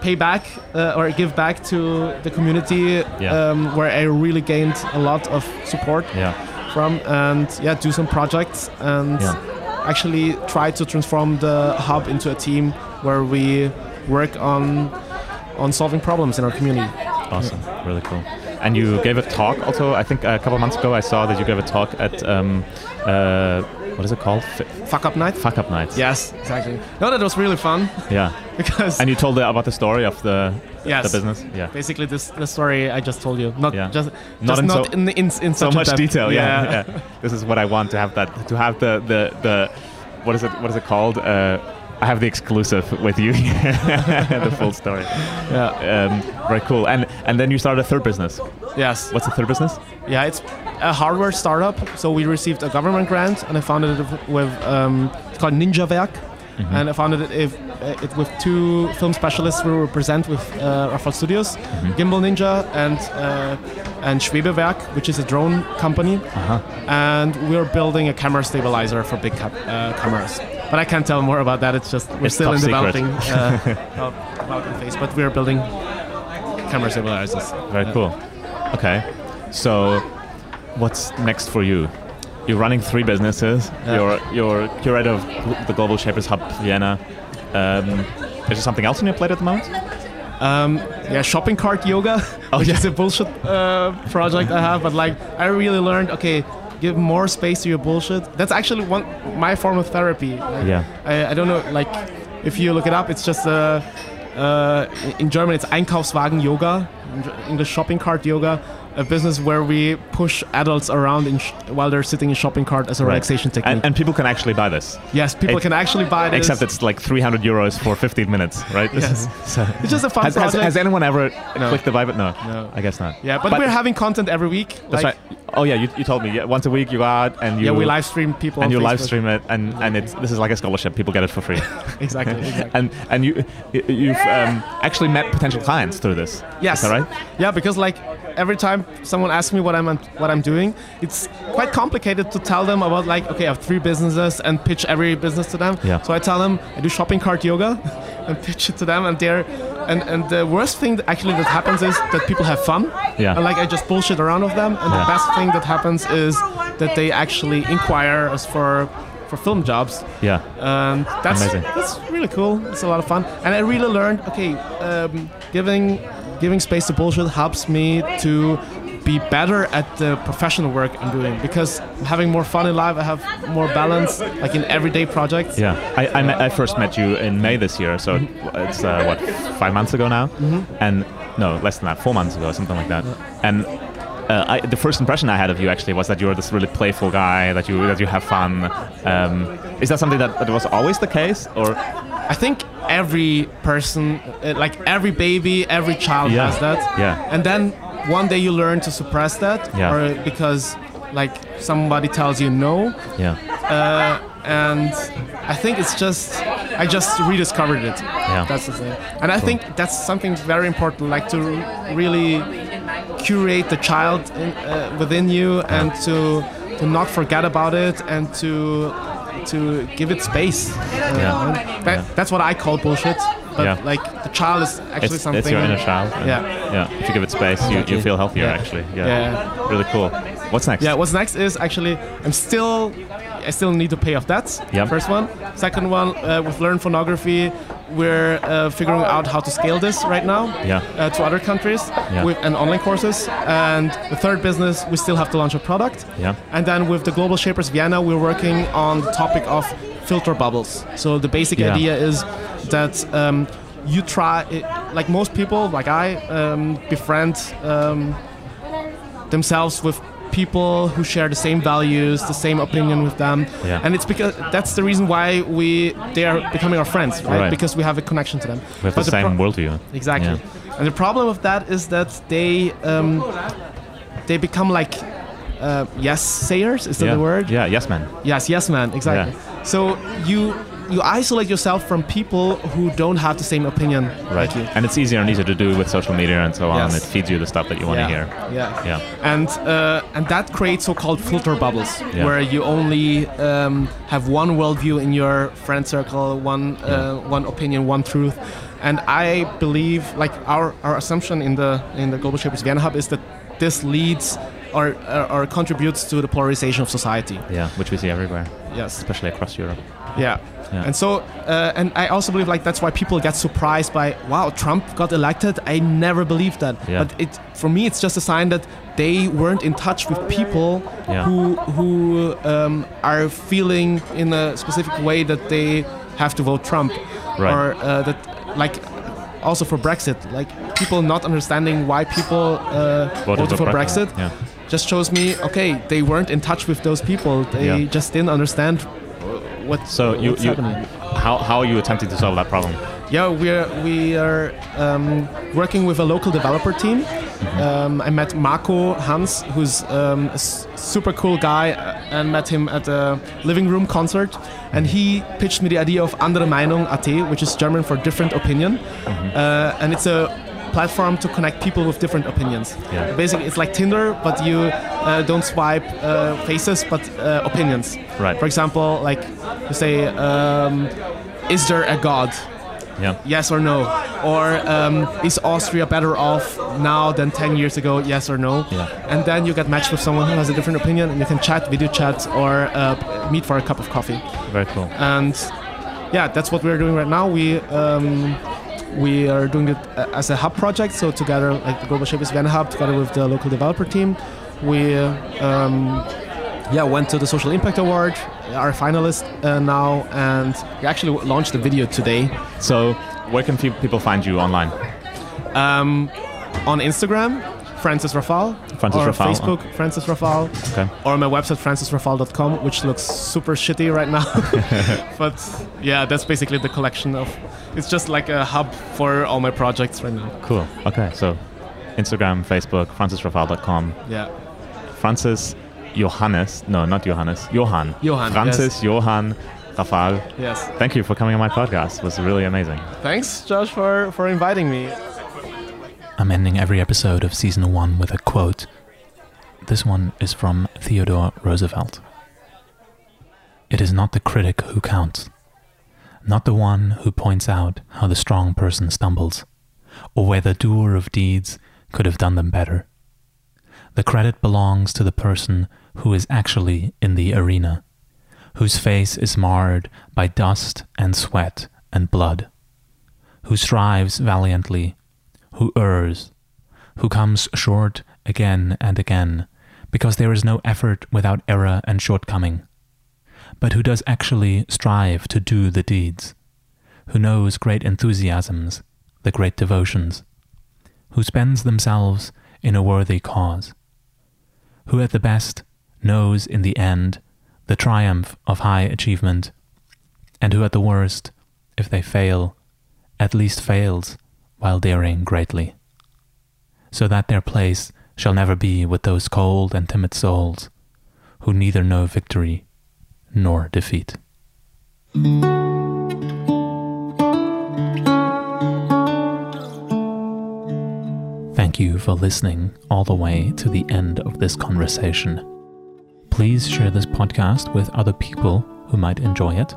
pay back uh, or give back to the community Yeah. um, where I really gained a lot of support Yeah. from and yeah do some projects and Yeah. actually try to transform the hub into a team where we work on on solving problems in our community Awesome. Really cool. And you gave a talk also, I think a couple months ago, I saw that you gave a talk at, um, uh, what is it called? F- fuck up night Fuck Up Nights. yes exactly no that was really fun Yeah. because And you told the, about the story of the, Yes. the business? Yeah. basically this the story I just told you not Yeah. just Not just in not so- in, in in so much detail. Yeah, yeah. This is what I want to have that to have the the the what is it what is it called? Uh, I have the exclusive with you, the full story. yeah Um, very cool. And and then you started a third business. yes What's the third business? Yeah, it's a hardware startup. So we received a government grant, and I founded it with um, it's called Ninja Werk, Mm-hmm. and I founded it, if, uh, it with two film specialists. We were present with uh, Rafal Studios, Mm-hmm. Gimbal Ninja, and uh, and Schwebewerk, which is a drone company. Uh-huh. And we're building a camera stabilizer for big uh, cameras. But I can't tell more about that. It's just we're It's still in developing uh, the face, but we're building camera stabilizers. Very Yeah. cool. Okay. So, what's next for you? You're running three businesses. You're you're curator of the Global Shapers Hub Vienna. Um, is there something else on your plate at the moment? Um, yeah, shopping cart yoga, Oh, which yeah. is a bullshit uh, project I have. But like, I really learned, okay, give more space to your bullshit. That's actually one my form of therapy. Like, Yeah. I, I don't know, like, if you look it up, it's just uh, uh, in German it's Einkaufswagen Yoga, in English shopping cart yoga. A business where we push adults around in sh- while they're sitting in shopping cart as a Right. relaxation technique. And, and people can actually buy this. yes, people it- can actually buy this. Except it's like 300 euros for 15 minutes, right? This Yes. is- so- it's just a fun has, has, project. has anyone ever No. clicked the buy button? No. No. I guess not. yeah, but, we're having content every week. That's like, right. Oh yeah, you, you told me. Yeah, once a week you go out and you Yeah, we live stream people. and you live stream it, and and it's this is like a scholarship. People get it for free. Exactly. exactly. and and you you- you've um, actually met potential clients through this. yes. Is that right? Yeah, because like every time someone asks me what I'm what I'm doing, it's quite complicated to tell them about like okay, I have three businesses and pitch every business to them. Yeah. So I tell them I do shopping cart yoga, and pitch it to them, and they're and and the worst thing that actually that happens is that people have fun. Yeah. And like I just bullshit around with them, and Yeah. the best thing that happens is that they actually inquire us for for film jobs. Yeah. and that's Amazing. that's really cool. It's a lot of fun, and I really learned. Okay, um, giving giving space to bullshit helps me to be better at the professional work I'm doing because I'm having more fun in life. I have more balance, like in everyday projects. Yeah, I, I, met, I first met you in May this year, so Mm-hmm. it's uh, what five months ago now, and no, less than that, four months ago, something like that. And uh, I, the first impression I had of you actually was that you were this really playful guy, that you that you have fun. Um, is that something that, that was always the case, or I think every person, uh, like every baby, every child Yeah. has that. Yeah. And then one day you learn to suppress that, Yeah. or because like somebody tells you no, yeah, uh, and I think it's just I just rediscovered it. Yeah. That's the thing, and I think that's something very important, like to really curate the child in, uh, within you, and to to not forget about it, and to to give it space. Uh, Yeah. That, That's what I call bullshit. But Yeah. like the child is actually It's, something. it's your inner child. Yeah. Yeah. If you give it space, you, you feel healthier, Yeah. actually. Yeah. Yeah. Really cool. What's next? Yeah, what's next is actually I'm still I still need to pay off debts. Yep. First one. Second one, uh, with Learn Phonography, we're uh, figuring out how to scale this right now Yeah. uh, to other countries Yeah. with and online courses. And the third business, we still have to launch a product. Yeah. And then with the Global Shapers Vienna, we're working on the topic of filter bubbles. So the basic Yeah. idea is that um, you try, it, like most people, like I, um, befriend um, themselves with people who share the same values, the same opinion with them, Yeah. and it's because that's the reason why we they are becoming our friends, right? Right. Because we have a connection to them. We have But the same pro- worldview. Exactly. Yeah. And the problem with that is that they um, they become like uh, yes sayers. Is that yeah. the word? Yeah. Yes, man. Yes, yes, man. Exactly. So you you isolate yourself from people who don't have the same opinion Right. you. And it's easier and easier to do with social media and so on. Yes. It feeds you the stuff that you want to yeah. hear. Yeah. Yeah. And uh, and that creates so-called filter bubbles, Yeah. where you only um, have one worldview in your friend circle, one uh, one opinion, one truth. And I believe, like our, our assumption in the in the Global Shapers Vienna Hub is that this leads or contributes to the polarization of society. Yeah. Which we see everywhere, Yes. especially across Europe. Yeah. Yeah. And so, uh, and I also believe like that's why people get surprised by, wow, Trump got elected. I never believed that. Yeah. But it, for me, it's just a sign that they weren't in touch with people Yeah. who who um, are feeling in a specific way that they have to vote Trump, Right. or uh, that like. Also for Brexit, like people not understanding why people uh, voted for Brexit, Yeah. Just shows me okay they weren't in touch with those people they Yeah. just didn't understand what So you, you happening. how, how are you attempting to solve that problem? yeah we're we are um, working with a local developer team um, I met Marco Hans who's um, a s- super cool guy uh, and met him at a living room concert and he pitched me the idea of andere Meinung AT which is German for different opinion uh, and it's a platform to connect people with different opinions Yeah. basically it's like Tinder but you uh, don't swipe uh, faces but uh, opinions Right. for example like you say um, is there a god Yeah. yes or no or um, is austria better off now than 10 years ago yes or no Yeah. and then you get matched with someone who has a different opinion and you can chat video chat or uh, meet for a cup of coffee Very cool. and yeah that's what we're doing right now we um, we are doing it uh, as a hub project so together like the global shapers Vienna hub together with the local developer team we um, yeah went to the social impact award are a finalist uh, now and we actually launched the video today So where can pe- people find you online? um, on instagram francis rafal Francis or Rafal, facebook francis rafal Okay. or my website francisrafal.com which looks super shitty right now but yeah that's basically the collection of it's just like a hub for all my projects right now Cool. Okay. So Instagram, Facebook, francisrafal.com. yeah Francis Johannes. No, not Johannes. Johann. Johann, Francis Johann Rafal. yes Thank you for coming on my podcast. It was really amazing. thanks josh for for inviting me I'm ending every episode of season one with a quote. This one is from Theodore Roosevelt. It is not the critic who counts, not the one who points out how the strong person stumbles, or where the doer of deeds could have done them better. The credit belongs to the person who is actually in the arena, whose face is marred by dust and sweat and blood, who strives valiantly who errs, who comes short again and again, because there is no effort without error and shortcoming, but who does actually strive to do the deeds, who knows great enthusiasms, the great devotions, who spends themselves in a worthy cause, who at the best knows in the end the triumph of high achievement, and who at the worst, if they fail, at least fails while daring greatly, so that their place shall never be with those cold and timid souls who neither know victory nor defeat. Thank you for listening all the way to the end of this conversation. Please share this podcast with other people who might enjoy it.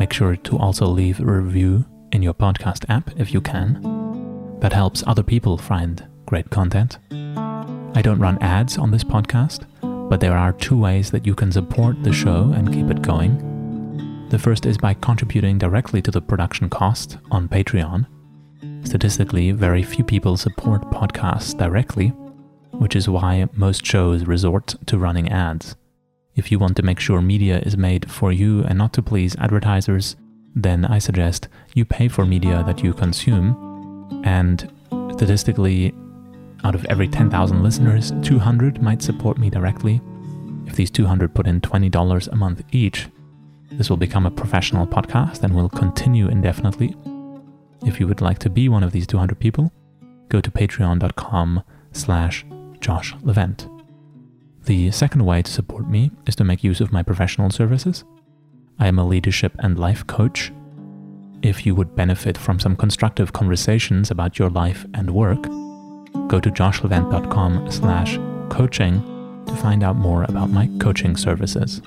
Make sure to also leave a review in your podcast app if you can. That helps other people find great content. I don't run ads on this podcast, but there are two ways that you can support the show and keep it going. The first is by contributing directly to the production cost on Patreon. Statistically, very few people support podcasts directly, which is why most shows resort to running ads. If you want to make sure media is made for you and not to please advertisers, then I suggest you pay for media that you consume. And statistically, out of every 10,000 listeners, 200 might support me directly. If these 200 put in $20 a month each, this will become a professional podcast and will continue indefinitely. If you would like to be one of these 200 people, go to patreon.com slash Josh Levent. The second way to support me is to make use of my professional services. I am a leadership and life coach. If you would benefit from some constructive conversations about your life and work, go to joshlevent.com slash coaching to find out more about my coaching services.